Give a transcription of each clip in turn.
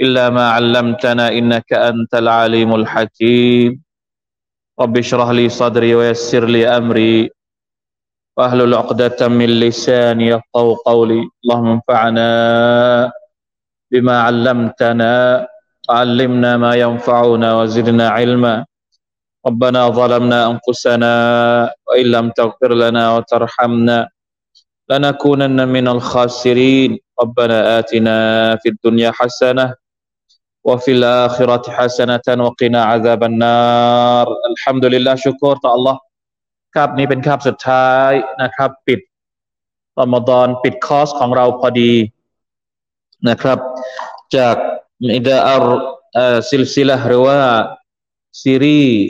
إلا ما علمتنا إنك أنت العليم الحكيم. رب اشرح لي صدري ويسر لي أمري. واحلل عقدة من لساني يفقهوا قولي. اللهم انفعنا بما علمتنا علمنا ما ينفعنا وزدنا علما. ربنا ظلمنا أنفسنا وإن لم تغفر لنا وترحمنا لنكونن من الخاسرين. ربنا آتنا في الدنيا حسنة وفي الآخرة حسنة وقنا عذاب النار الحمد لله شكر ต่อ Allah ครับนี้เป็นคาบสุดท้ายนะครับ ปิดรอมฎอนปิดคอร์สของเราพอดีนะครับ จากนิดาอัลซิลซิลหรือว่าซีรีส์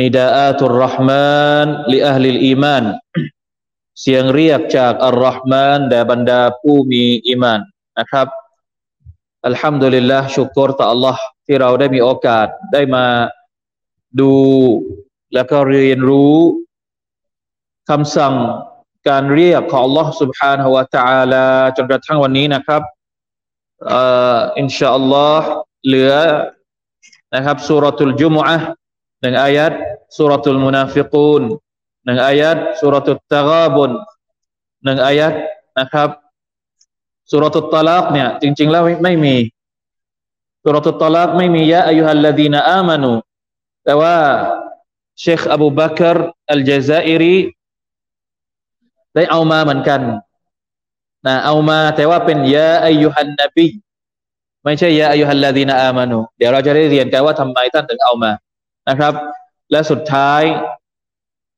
นิดาอัตุรห์มานลิอัลลิลอีมานเสียงเรียกจากอัลรห์มานแด่บรรดาผู้มีอีมานนะครับ อัลฮัมดุลิลละชุกรต่อ Allah ที่เราได้มีโอกาสได้มาดูแล้วก็เรียนรู้คำสั่งการเรียกของ Allah سبحانه และ تعالى จนกระทั่งวันนี้นะครับอินชาอัลลอฮ์เหลือนะครับสุรทูลจุมอะหนึ่งอายัดสุรทูลมุนาฟิกูนหนึ่งอายัดสุรทูลตะกาบุนหนึ่งอายัดนะครับ สูเราะตุฏเฏาะลากเนี่ยจริง ๆ แล้วไม่มีสูเราะตุฏเฏาะลากไม่มี يا أيها الذين آمنوا แต่ว่าเชคอบูบักรอัลญะซาอิรีได้เอามาเหมือนกันนะเอามาแต่ว่าเป็นยาอายุฮันนบีไม่ใช่ยาอายุฮัลลดีนอามานุเดี๋ยวเราจะได้เรียนกันว่าทำไมท่านถึงเอามานะครับ และสุดท้าย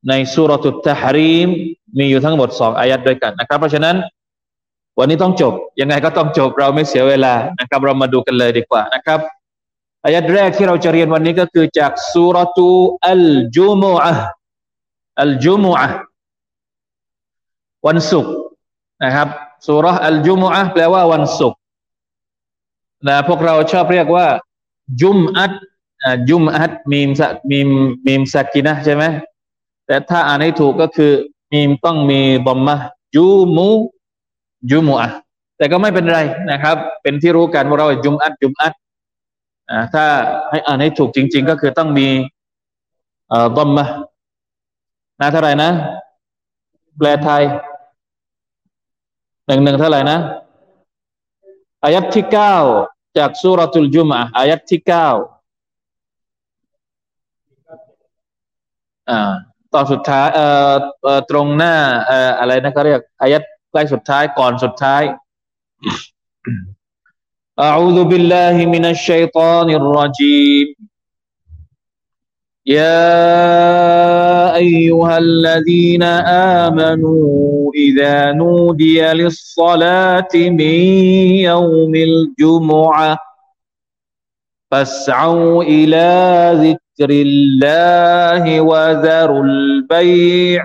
ในสุรตุตตะฮรีมมีอยู่ทั้งหมดสองอายัดด้วยกันนะครับ เพราะฉะนั้น วันนี้ต้องจบ ยังไงก็ต้องจบเราไม่เสียเวลานะครับ เรามาดูกันเลยดีกว่านะครับอายัดแรกที่เราจะเรียนวันนี้ก็คือจากสุรตุอัลจุมุอะอัลจุมุอะวันศุกร์นะครับสุรอัลจุมุอะแปลว่าวันศุกร์นะพวกเราชอบเรียกว่า จุมอัดจุมอัดมีมสมีมมีมสักินะใช่ไหมแต่ถ้าอ่านให้ถูกก็คือมีมต้องมีบอมมะจุมุ จุมอะแต่ก็ไม่เป็นไรนะครับ เป็นที่รู้กันว่าเราจุมอัดจุมอัดถ้าให้อ่านให้ถูกจริง ๆ ก็คือต้องมีบอมมะนะเท่าไหร่นะ แปลไทยหนึ่งหนึ่งเท่าไหร่นะอายัดที่เก้าจากสุรทูลจุมะอายัดที่เก้าอ่าตอนสุดท้ายเอ่อตรงหน้าเอ่ออะไรนะเขาเรียกอายัด ใกล้สุดท้ายก่อนสุดท้าย أعوذ بالله من الشيطان الرجيم يا أيها الذين آمنوا إذا نودي للصلاة من يوم الجمعة فاسعوا إلى ذكر الله وذروا البيع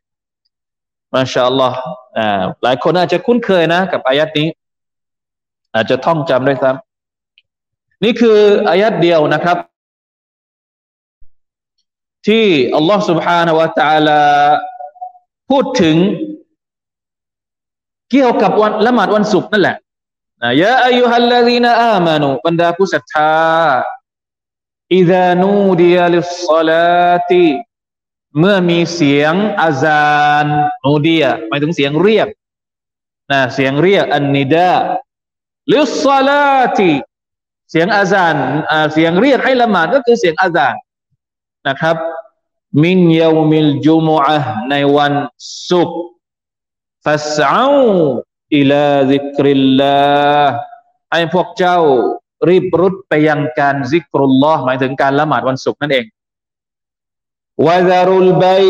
ما شاء الله หลายคนอาจจะคุ้นเคยนะกับอายัดนี้อาจจะท่องจำด้วยซ้ำนี่คืออายัดเดียวนะครับที่อัลลอฮ์ سبحانه และ تعالى พูดถึง เกี่ยวกับวันละหมาดวันศุกร์นั่นแหละยาอายุฮัลลาดีนอามานุบรรดาผู้ศรัทธาอิดานูดียลิสซาลาติ เมื่อมีเสียงอาซานนูดียหมายถึงเสียงเรียกนะเสียงเรียกอันนิดาลิสซาลาติเสียงอาซานเสียงเรียกให้ละหมาดก็คือเสียงอาซานนะครับ มินยามิลจุมอะในวันศุกร์ฟัสเอาอิลาซิกริลลาให้พวกเจ้ารีบรุดไปยังการซิกรุลลอฮ์หมายถึงการละหมาดวันศุกร์นั่นเอง วะซารุลบัย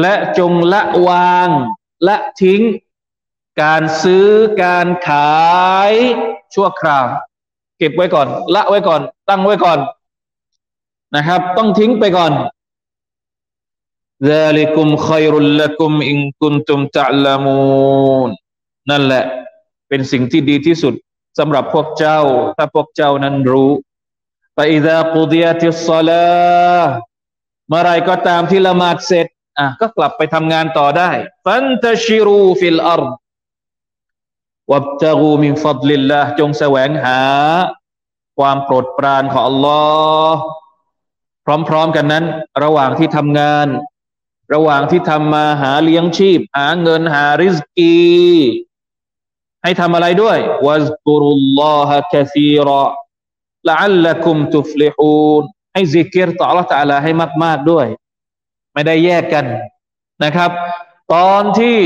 และจงละวางละทิ้ง การซื้อการขายชั่วคราว เก็บไว้ก่อน ละไว้ก่อน ตั้งไว้ก่อนนะครับ ต้องทิ้งไปก่อน ذلكم خير لكم إن كنتم تعلمون นั่นแหละ เป็นสิ่งที่ดีที่สุดสำหรับพวกเจ้า ถ้าพวกเจ้านั้นรู้ فإذا قضيت الصلاة เมื่อไรก็ตามที่ละหมาดเสร็จอะก็กลับไปทำงานต่อได้فانتشروا في الأرض وابتغوا من فضل الله จงแสวงหา ความโปรดปรานของ Allah พร้อม ๆ กันนั้น ระหว่างที่ทำงาน ระหว่างที่ทำมาหาเลี้ยงชีพ หาเงินหาริสกีให้ทำอะไรด้วยวัซกุรุลลอฮะคาซีรอ ละอัลลักุมตุฟลิฮูนให้ซิกเกตต่อ Allah ตะลาให้มากๆด้วย ไม่ได้แยกกันนะครับ ตอนที่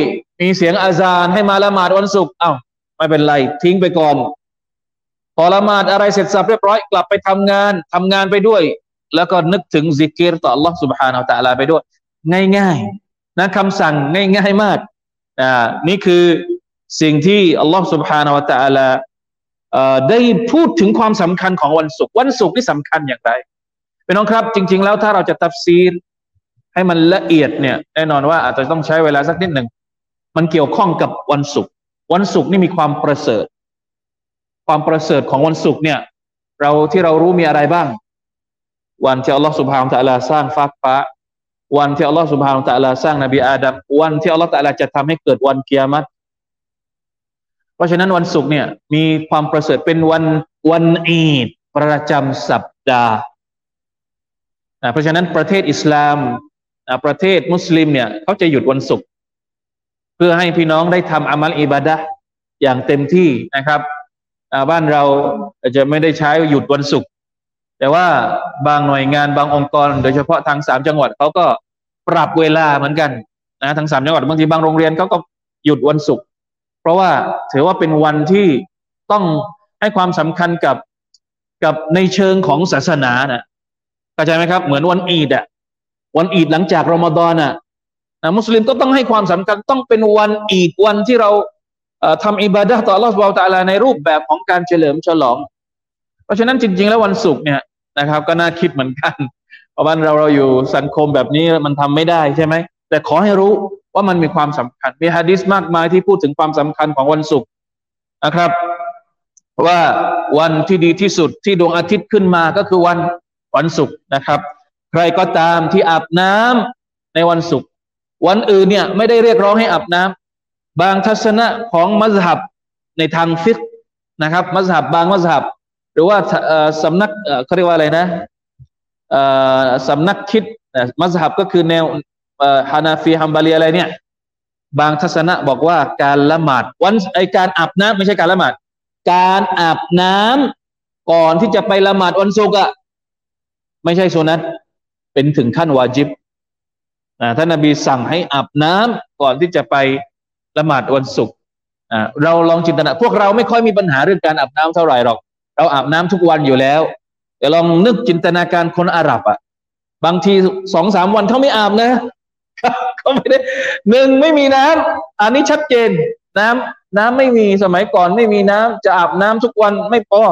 มีเสียงอาซานให้มาละหมาดวันศุกร์อ้าวไม่เป็นไร ทิ้งไปก่อน พอละหมาดอะไรเสร็จสับเรียบร้อย กลับไปทำงาน ทำงานไปด้วยแล้วก็นึกถึงซิกเกตต่อ Allah سبحانه และ تعالى ไปด้วย ง่ายๆนะคำสั่งง่ายๆมากอ่านี่คือสิ่งที่ Allah سبحانه และ تعالى ได้พูดถึงความสำคัญของวันศุกร์วันศุกร์ที่สำคัญอย่างไรเป็นน้องครับ จริง ๆ แล้วถ้าเราจะตัฟซีรให้มันละเอียดเนี่ยแน่นอนว่าอาจจะต้องใช้เวลาสักนิดหนึ่งมันเกี่ยวข้องกับวันศุกร์วันศุกร์นี่มีความประเสริฐ ความประเสริฐของวันศุกร์เนี่ย เราที่เรารู้มีอะไรบ้าง วันที่อัลลอฮฺสุบฮานตะลาสร้างฟ้าฟ้า วันที่อัลลอฮฺสุบฮานตะลาสร้างนบีอาดัมวันที่อัลลอฮฺตะลาจะทำให้เกิดวันเกียรติ ราะฉะนั้นวันศุกร์เนี่ยมีความประเสริฐเป็นวันวันอีดประจำสัปดาห์นะเพราะฉะนั้นประเทศอิสลามประเทศมุสลิมเนี่ยเขาจะหยุดวันศุกร์เพื่อให้พี่น้องได้ทำอามัลอิบาดะอย่างเต็มที่นะครับบ้านเราจะไม่ได้ใช้หยุดวันศุกร์แต่ว่าบางหน่วยงานบางองค์กร โดยเฉพาะทางสามจังหวัดเขาก็ปรับเวลาเหมือนกันนะทั้งสามจังหวัดบางทีบางโรงเรียนเขาก็หยุดวันศุกร์ เพราะว่าถือว่าเป็นวันที่ต้องให้ความสำคัญกับกับในเชิงของศาสนานะเข้าใจไหมครับ เหมือนวันอีดอะวันอีดหลังจากรอมฎอนอะนะมุสลิมก็ต้องให้ความสำคัญต้องเป็นวันอีดวันที่เราทำอิบาดะต่อ Allah สุบตะลาในรูปแบบของการเฉลิมฉลอง เพราะฉะนั้นจริง ๆ แล้ววันศุกร์เนี่ยนะครับ ก็น่าคิดเหมือนกัน เพราะว่าเราเราอยู่สังคมแบบนี้มันทำไม่ได้ใช่ไหมแต่ขอให้รู้ ว่ามันมีความสำคัญมีฮะดิษมากมายที่พูดถึงความสำคัญของวันศุกร์นะครับ ว่าวันที่ดีที่สุดที่ดวงอาทิตย์ขึ้นมาก็คือวันวันศุกร์นะครับ ใครก็ตามที่อาบน้ำในวันศุกร์วันอื่นเนี่ยไม่ได้เรียกร้องให้อาบน้ำบางทัศนะของมัสฮับในทางฟิกนะครับ มัสฮับบางมัสฮับหรือว่าสำนักเขาเรียกว่าอะไรนะสำนักคิดมัสฮับก็คือแนว ฮานาฟีฮัมบาลีอะไรเนี่ย บางทัศนะบอกว่าการละหมาดวันไอการอาบน้ำไม่ใช่การละหมาด การอาบน้ำก่อนที่จะไปละหมาดวันศุกร์อะไม่ใช่สุนัตเป็นถึงขั้นวาจิบนะท่านนบีสั่งให้อาบน้ำก่อนที่จะไปละหมาดวันศุกร์เราลองจินตนาพวกเราไม่ค่อยมีปัญหาเรื่องการอาบน้ำเท่าไหร่หรอก เราอาบน้ำทุกวันอยู่แล้วแต่ลองนึกจินตนาการคนอาหรับอะบางทีสองสามวันเขาไม่อาบนะ เขาไม่ได้หนึ่งไม่มีน้ำอันนี้ชัดเจน น้ำน้ำไม่มีสมัยก่อนไม่มีน้ำจะอาบน้ำทุกวันไม่พอ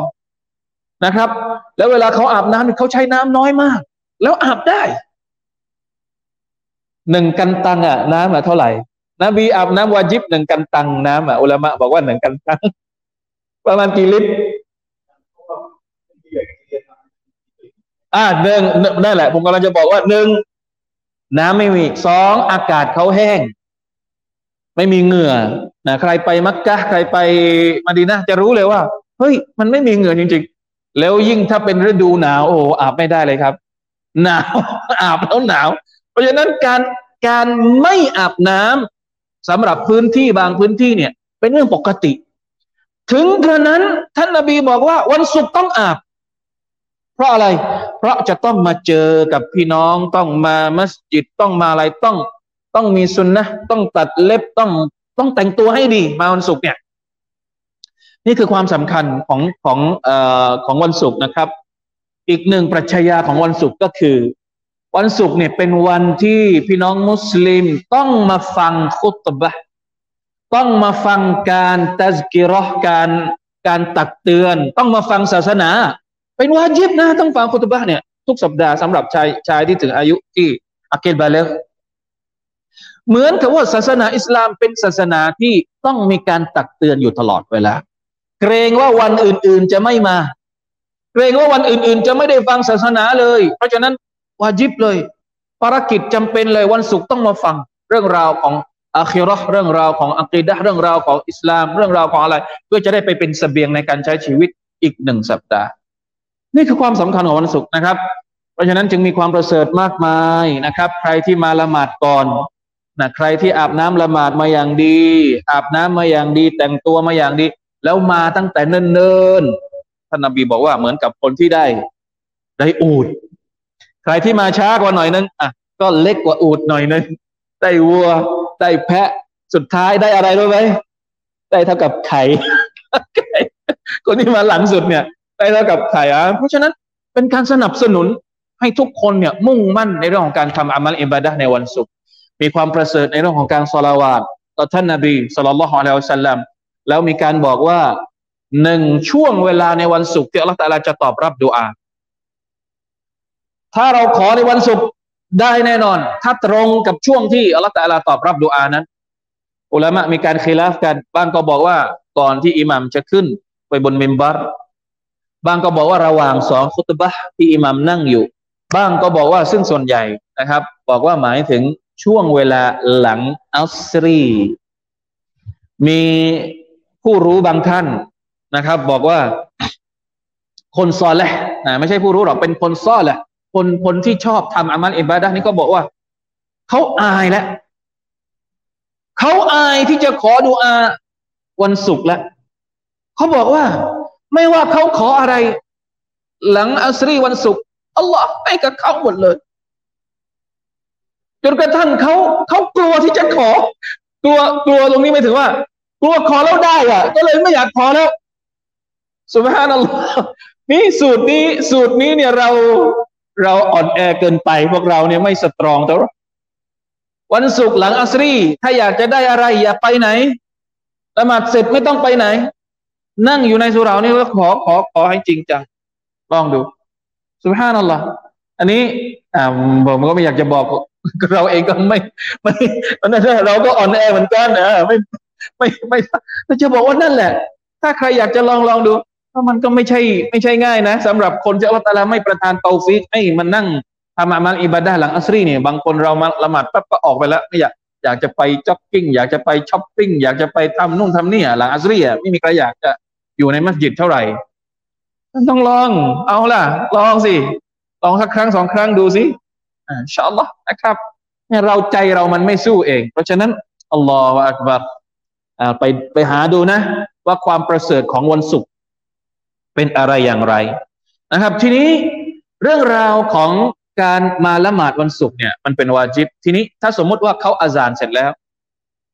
นะครับ แล้วเวลาเขาอาบน้ำเขาใช้น้ำน้อยมาก แล้วอาบได้หนึ่งกันตังอะน้ำอะเท่าไหร่นบีอาบน้ำวาจิบหนึ่งกันตังน้ำอะอุลามะบอกว่าหนึ่งกันตังประมาณกี่ลิตรอ่าหนึ่งนั่นแหละ ผมกำลังจะบอกว่าหนึ่ง น้ำไม่มีสองอากาศเขาแห้ง ไม่มีเหงื่อนะใครไปมักกะใครไปมาดีนะจะรู้เลยว่าเฮ้ย มันไม่มีเหงื่อจริงๆ แล้วยิ่งถ้าเป็นฤดูหนาวโอ้อาบไม่ได้เลยครับ หนาวอาบแล้วหนาว เพราะฉะนั้นการการไม่อาบน้ำสำหรับพื้นที่บางพื้นที่เนี่ย เป็นเรื่องปกติ ถึงกระนั้นท่านนบีบอกว่าวันศุกร์ต้องอาบ เพราะอะไร เพราะจะต้องมาเจอกับพี่น้องต้องมามัสยิดต้องมาอะไรต้อง ต้องมีสุนนะต้องตัดเล็บต้องต้องแต่งตัวให้ดีมาวันศุกร์เนี่ย นี่คือความสำคัญของของเอ่อของวันศุกร์นะครับ อีกหนึ่งปรัชญาของวันศุกร์ก็คือ วันศุกร์เนี่ยเป็นวันที่พี่น้องมุสลิมต้องมาฟังคุตบะต้องมาฟังการตัสกิรอการการตักเตือน ต้องมาฟังศาสนา เป็นวาจิบนะต้องฟังคุตบะเนี่ยทุกสัปดาห์สำหรับชายชายที่ถึงอายุที่อักเกลบาเลเหมือนกับว่าศาสนาอิสลามเป็นศาสนาที่ต้องมีการตักเตือนอยู่ตลอดเวลาเกรงว่าวันอื่น ๆจะไม่มา เกรงว่าวันอื่น ๆ จะไม่ได้ฟังศาสนาเลย เพราะฉะนั้นวาจิบเลยภารกิจจำเป็นเลยวันศุกร์ต้องมาฟังเรื่องราวของอาคิรอเรื่องราวของอักีดะเรื่องราวของอิสลาม เรื่องราวของอะไร เพื่อจะได้ไปเป็นสเสบียงในการใช้ชีวิตอีกหนึ่งสัปดาห์ นี่คือความสำคัญของวันศุกร์นะครับ เพราะฉะนั้นจึงมีความประเสริฐมากมายนะครับ ใครที่มาละหมาดก่อนนะใครที่อาบน้ำละหมาดมาอย่างดี อาบน้ำมาอย่างดี แต่งตัวมาอย่างดี แล้วมาตั้งแต่เนิ่นๆท่านนบีบอกว่าเหมือนกับคนที่ได้ ได้อูด ใครที่มาช้ากว่าหน่อยนึงอะก็เล็กกว่าอูดหน่อยนึงได้วัวได้แพะสุดท้ายได้อะไรรู้ไหมได้เท่ากับไข่คนที่มาหลังสุดเนี่ย ได้เท่ากับไข่อะเพราะฉะนั้นเป็นการสนับสนุนให้ทุกคนเนี่ยมุ่งมั่นในเรื่องของการทำอามัลอิบาดะในวันศุกร์มีความประเสริฐในเรื่องของการสลาวาตต่อท่านนาบีสุลต่านละฮ์อะลัยฮิสัลลัมแล้วมีการบอกว่าหนึ่งช่วงเวลาในวันศุกร์ที่อัลลอฮฺตะลาจะตอบรับดุอา ถ้าเราขอในวันศุกร์ได้แน่นอน ถ้าตรงกับช่วงที่อัลลอฮฺตะลาตอบรับดุอานั้น อุลามะมีการคิลาฟกันบางก็บอกว่าก่อนที่อิหมัมจะขึ้นไปบนเมมบัร บางก็บอกว่าระหว่างสองคุตบะที่อิหมัมนั่งอยู่บางก็บอกว่าซึ่งส่วนใหญ่นะครับ บอกว่าหมายถึงช่วงเวลาหลังอัสรีมีผู้รู้บางท่านนะครับ บอกว่าคนซอลแหละไม่ใช่ผู้รู้หรอกเป็นคนซอลแหละคนคนที่ชอบทำอามัลอิบาดะนี่ก็บอกว่าเขาอายแล้วเขาอายที่จะขอดูอาวันศุกร์แล้วเขาบอกว่า ไม่ว่าเขาขออะไร หลังอัสรีวันศุกร์อัลลอฮ์ให้กับเขาหมดเลย จนกระทั่งเขาเขากลัวที่จะขอกลัวกลัวตรงนี้ไม่ถึงว่า กลัวขอแล้วได้อะก็เลยไม่อยากขอแล้วสุภาพนัลลอฮ์นี่สูตรนี้สูตรนี้เนี่ยเราเราอ่อนแอเกินไปพวกเราเนี่ยไม่สตรองแต่วันศุกร์หลังอัสรี ถ้าอยากจะได้อะไรอย่าไปไหนละหมาดเสร็จไม่ต้องไปไหน นั่งอยู่ในสุรานี่ก็ขอขอขอให้จริงจัง ลองดูสุภาพนัลลอฮ์อันนี้อ่าผมก็ไม่อยากจะบอกเราเองก็ไม่ไม่ตอนนั้นเราก็อ่อนแอเหมือนกันนะไม่ไม่ไม่ไม่จะบอกว่านั่นแหละ ถ้าใครอยากจะลองลองดูเพราะมันก็ไม่ใช่ไม่ใช่ง่ายนะสำหรับคนที่อัลลอฮฺไม่ประทานเตาฟิกให้มันนั่งทำอามัลอิบาดะหลังอัสรีเนี่ยบางคนเรามาละหมาดปั๊บก็ออกไปแล้วไม่อยากอยากจะไปจ็อกกิ้งอยากจะไปช้อปปิ้งอยากจะไปทำนู่นทำนี่หลังอัสรีอะไม่มีใครอยากจะ อยู่ในมัสยิดเท่าไหร่ต้องลอง เอาล่ะ ลองสิลองสักครั้งสองครั้งดูสิอินชาอัลลอฮ์นะครับเนี่ยเราใจเรามันไม่สู้เอง เพราะฉะนั้นอัลลอฮฺอักบัรไปไปหาดูนะ ว่าความประเสริฐของวันศุกร์เป็นอะไรอย่างไรนะครับ ทีนี้เรื่องราวของการมาละหมาดวันศุกร์เนี่ยมันเป็นวาจิบ ทีนี้ถ้าสมมุติว่าเขาอาจารเสร็จแล้ว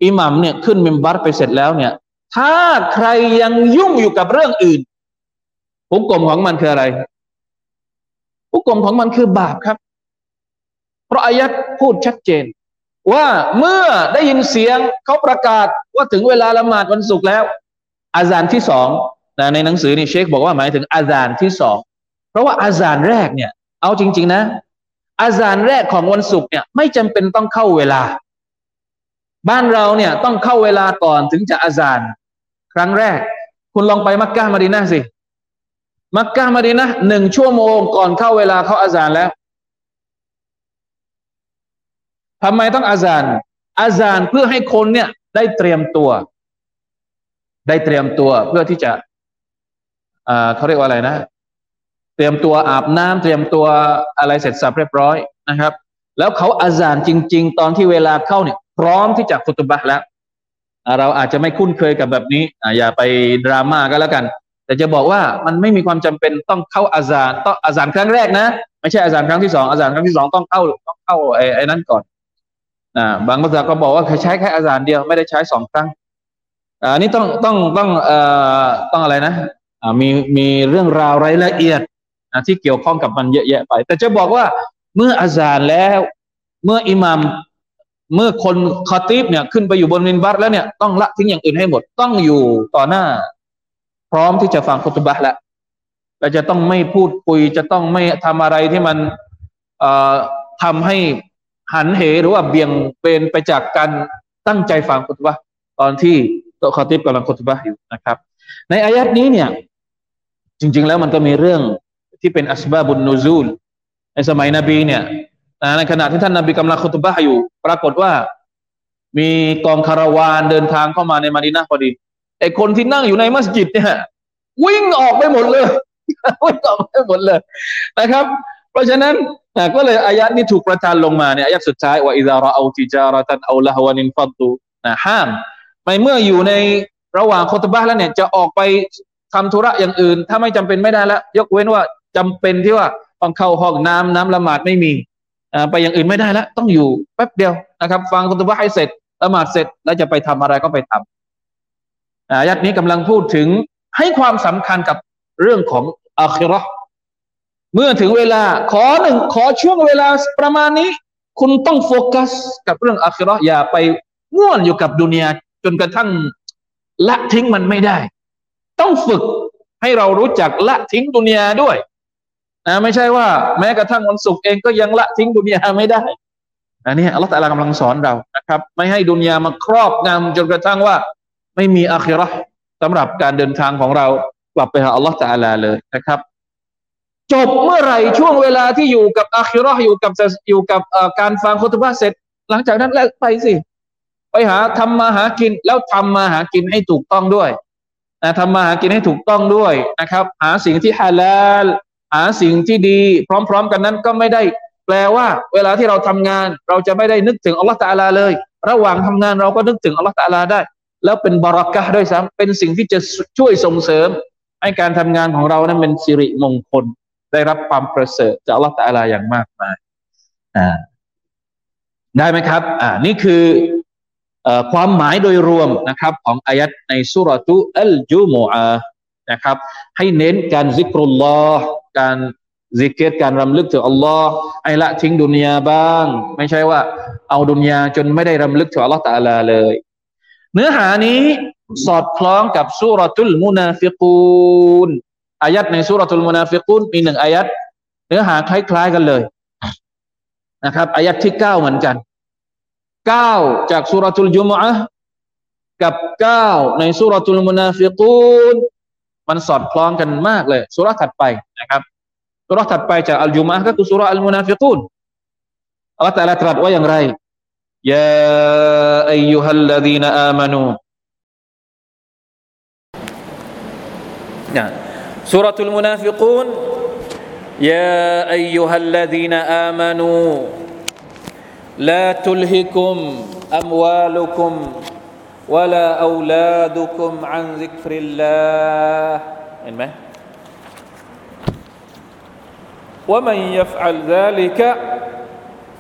อิหมัมเนี่ยขึ้นมิมบัตไปเสร็จแล้วเนี่ย ถ้าใครยังยุ่งอยู่กับเรื่องอื่นผุกกลมของมันคืออะไรผุกกลมของมันคือบาปครับ เพราะอายัดพูดชัดเจน ว่าเมื่อได้ยินเสียงเขาประกาศว่าถึงเวลาละหมาดวันศุกร์แล้ว อาจารย์ที่สองในหนังสือนี่เชคบอกว่าหมายถึงอาจารย์ที่สองเพราะว่าอาจารย์แรกเนี่ย เอาจริง ๆ นะ อาจารย์แรกของวันศุกร์เนี่ย ไม่จำเป็นต้องเข้าเวลาบ้านเราเนี่ยต้องเข้าเวลาก่อนถึงจะอาจารย์ ครั้งแรก คุณลองไปมักกะมาดีนะสิ มักกะมาดีนะหนึ่งชั่วโมงก่อนเข้าเวลาเขาอาจารย์แล้วทำไมต้องอาจารย์อาจารย์เพื่อให้คนเนี่ยได้เตรียมตัว ได้เตรียมตัวเพื่อที่จะอ่าเขาเรียกว่าอะไรนะ เตรียมตัวอาบน้ำเตรียมตัวอะไรเสร็จสับเรียบร้อยนะครับ แล้วเขาอาจารย์จริง ๆ ตอนที่เวลาเข้าเนี่ย พร้อมที่จะฟุตบะแล้ว เราอาจจะไม่คุ้นเคยกับแบบนี้อย่าไปดราม่าก็แล้วกัน แต่จะบอกว่ามันไม่มีความจำเป็นต้องเข้าอาจารต้องอาจารครั้งแรกนะไม่ใช่อาจารครั้งที่สองอาจารครั้งที่สองต้องเข้าต้องเข้าไอ้ไอ้นั้นก่อนอาบางภาษาก็บอกว่าใช้แค่อาจารเดียวไม่ได้ใช้สองครั้งอันนี้ต้องต้องต้องเอ่อต้องอะไรนะมีมีเรื่องราวรายละเอียดที่เกี่ยวข้องกับมันเยอะแยะไป แต่จะบอกว่าเมื่ออาจารแล้ว เมื่ออิหมัม เมื่อคนคอตีฟเนี่ยขึ้นไปอยู่บนมินบัตแล้วเนี่ยต้องละทิ้งอย่างอื่นให้หมดต้องอยู่ต่อหน้า พร้อมที่จะฟังคุตบะแล้วเราจะต้องไม่พูดคุย จะต้องไม่ทำอะไรที่มันเอ่อทำให้หันเหหรือว่าเบี่ยงเป็นไปจากการตั้งใจฟังคุตบะตอนที่ตัวคอติบกำลังคุตบะอยู่นะครับ ในอายัดนี้เนี่ย จริง ๆ แล้วมันก็มีเรื่องที่เป็นอัสบาบุนนูซูลในสมัยนบีเนี่ย ในขณะที่ท่านนบีกำลังคุตบะอยู่ ปรากฏว่า มีกองคาราวานเดินทางเข้ามาในมาดินาพอดีไอคนที่นั่งอยู่ในมัสยิดเนี่ยวิ่งออกไปหมดเลยวิ่งออกไปหมดเลยนะครับ เพราะฉะนั้นก็เลยอายัดนี้ถูกประทานลงมาเนี่ยอายัดสุดท้ายว่าอิซาระเอาติจาระตันเอาละฮวานินฟัตูนะห้ามไม่เมื่ออยู่ในระหว่างคุตบะแล้วเนี่ย จะออกไปทำธุระอย่างอื่น ถ้าไม่จำเป็นไม่ได้แล้วยกเว้นว่าจำเป็นที่ว่าต้องเข้าห้องน้ำน้ำละหมาดไม่มี ไปอย่างอื่นไม่ได้แล้วต้องอยู่แป๊บเดียวนะครับ ฟังคุตบะให้เสร็จละหมาดเสร็จแล้วจะไปทำอะไรก็ไปทำอายัดนี้กำลังพูดถึงให้ความสำคัญกับเรื่องของอาคิรอเมื่อถึงเวลาขอหนึ่งขอช่วงเวลาประมาณนี้ คุณต้องโฟกัสกับเรื่องอาคิรออย่าไปง่วนอยู่กับดุนยาจนกระทั่งละทิ้งมันไม่ได้ ต้องฝึกให้เรารู้จักละทิ้งดุนยาด้วย นะไม่ใช่ว่าแม้กระทั่งวันศุกร์เองก็ยังละทิ้งดุนยาไม่ได้อันนี้อัลลอฮฺตะลากำลังสอนเรานะครับ ไม่ให้ดุนยามาครอบงำจนกระทั่งว่า ไม่มีอาคิรอสำหรับการเดินทางของเรากลับไปหาอัลลอฮฺตะลาเลยนะครับ จบเมื่อไหร่ช่วงเวลาที่อยู่กับอาคิรออยู่กับอยู่กับการฟังคุตบะเสร็จ หลังจากนั้นแล้วไปสิ ไปหาทำมาหากินแล้วทำมาหากินให้ถูกต้องด้วยนะทำมาหากินให้ถูกต้องด้วยนะครับ หาสิ่งที่ฮาลาล หาสิ่งที่ดีพร้อม ๆ กันนั้นก็ไม่ได้ แปลว่า เวลาที่เราทำงาน เราจะไม่ได้นึกถึงอัลลอฮฺตาลาเลย ระหว่างทำงานเราก็นึกถึงอัลลอฮฺตาลาได้ แล้วเป็นบารักะด้วยซ้ำเป็นสิ่งที่จะช่วยส่งเสริม ให้การทำงานของเรานั้นเป็นสิริมงคล ได้รับความประเสริฐจากอัลลอฮฺตาลาอย่างมากมายอ่าได้ไหมครับ อ่า นี่คือความหมายโดยรวมนะครับ ของอายัดในสุรตุอัลจูมูอา นะครับ ให้เน้นการซิกรุลลอฮ์การซิกเกตการรำลึกถึงอัลลอฮ์ให้ละทิ้งดุนยาบ้าง ไม่ใช่ว่า เอาดุนยาจนไม่ได้รำลึกถึงอัลลอฮ์ตะอาลาเลย เนื้อหานี้สอดคล้องกับสูเราะตุลมุนาฟิกูนอายัดในสูเราะตุลมุนาฟิกูนมีหนึ่งอายัดเนื้อหาคล้ายๆกันเลยนะครับอายัดที่เก้าเหมือนกันเก้าจากสูเราะตุลญุมุอะฮ์กับเก้าในสูเราะตุลมุนาฟิกูน มันสอดคล้องกันมากเลยสุรถัดไปนะครับสุรถัดไปจากอัลจุมอะก็คือสุรอัลมุนาฟิกูนอัลลอฮฺตรัสตรัสว่าอย่างไรยาอายุฮัลลดีนอามานูสุรทูลมุนาฟิกูน يا أيها الذين آمنوا لا تلهكم اموالكم ولا اولادكم عن ذكر الله إنما ومن يفعل ذلك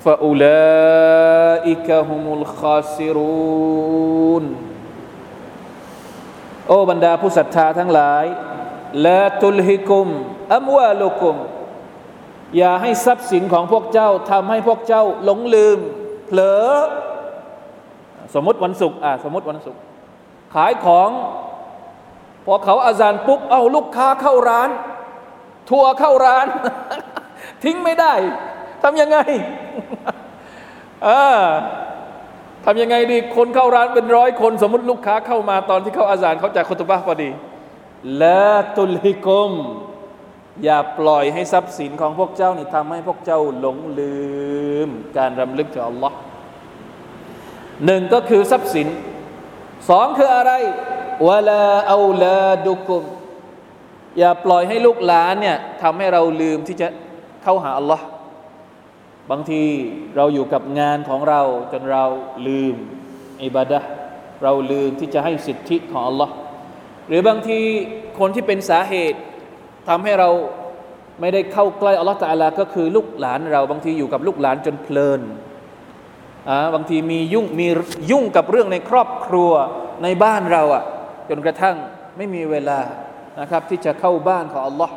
فاولئك هم الخاسرون โอ้บรรดาผู้ศรัทธาทั้งหลายละตุลฮิกุมอัมวาลุกุมอย่าให้ทรัพย์สินของพวกเจ้าทำให้พวกเจ้าหลงลืม เผลอ สมมติวันศุกร์อ่าสมมติวันศุกร์ขายของพอเขาอาจารย์ปุ๊บเอาลูกค้าเข้าร้าน ทัวร์เข้าร้าน ทิ้งไม่ได้ทำยังไงอ่าทำยังไงดีคนเข้าร้านเป็นร้อยคน สมมติลูกค้าเข้ามาตอนที่เขาอาจารย์เขาจากคุตบะพอดีละตุลฮิกมอย่าปล่อยให้ทรัพย์สินของพวกเจ้านี่ทำให้พวกเจ้าหลงลืม การรำลึกถึงอัลลอฮ์ หนึ่งก็คือทรัพย์สินสองคืออะไรวลาเอาลาดุกุม อย่าปล่อยให้ลูกหลานเนี่ยทำให้เราลืมที่จะเข้าหาอัลลอฮ์บางทีเราอยู่กับงานของเราจนเราลืมอิบาดะเราลืมที่จะให้สิทธิของ Allah หรือบางทีคนที่เป็นสาเหตุทำให้เราไม่ได้เข้าใกล้อัลลอฮฺตาลา ก็คือลูกหลานเราบางทีอยู่กับลูกหลานจนเพลิน บางทีมียุ่งมียุ่งกับเรื่องในครอบครัวในบ้านเราอะ่ะจนกระทั่งไม่มีเวลานะครับที่จะเข้าบ้านของอัลลอฮ์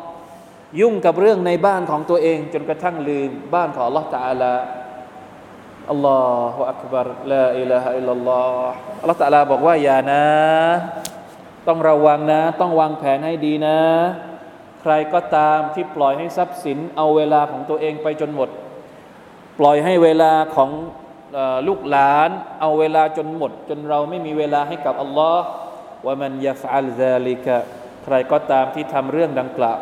ยุ่งกับเรื่องในบ้านของตัวเอง จนกระทั่งลืมบ้านของอัลลอฮ์ตาลาอัลลอฮฺอักบารลาอิลาฮะอิลลัลลอฮ์อัลลอฮ์ตาลาบอกว่าอย่านะ ต้องระวังนะ ต้องวางแผนให้ดีนะ ใครก็ตามที่ปล่อยให้ทรัพย์สินเอาเวลาของตัวเองไปจนหมด ปล่อยให้เวลาของ ลูกหลาน เอาเวลาจนหมด จนเราไม่มีเวลาให้กับอัลลอฮ์ว่ามันยาฟัลซาลิกะใครก็ตามที่ทำเรื่องดังกล่าว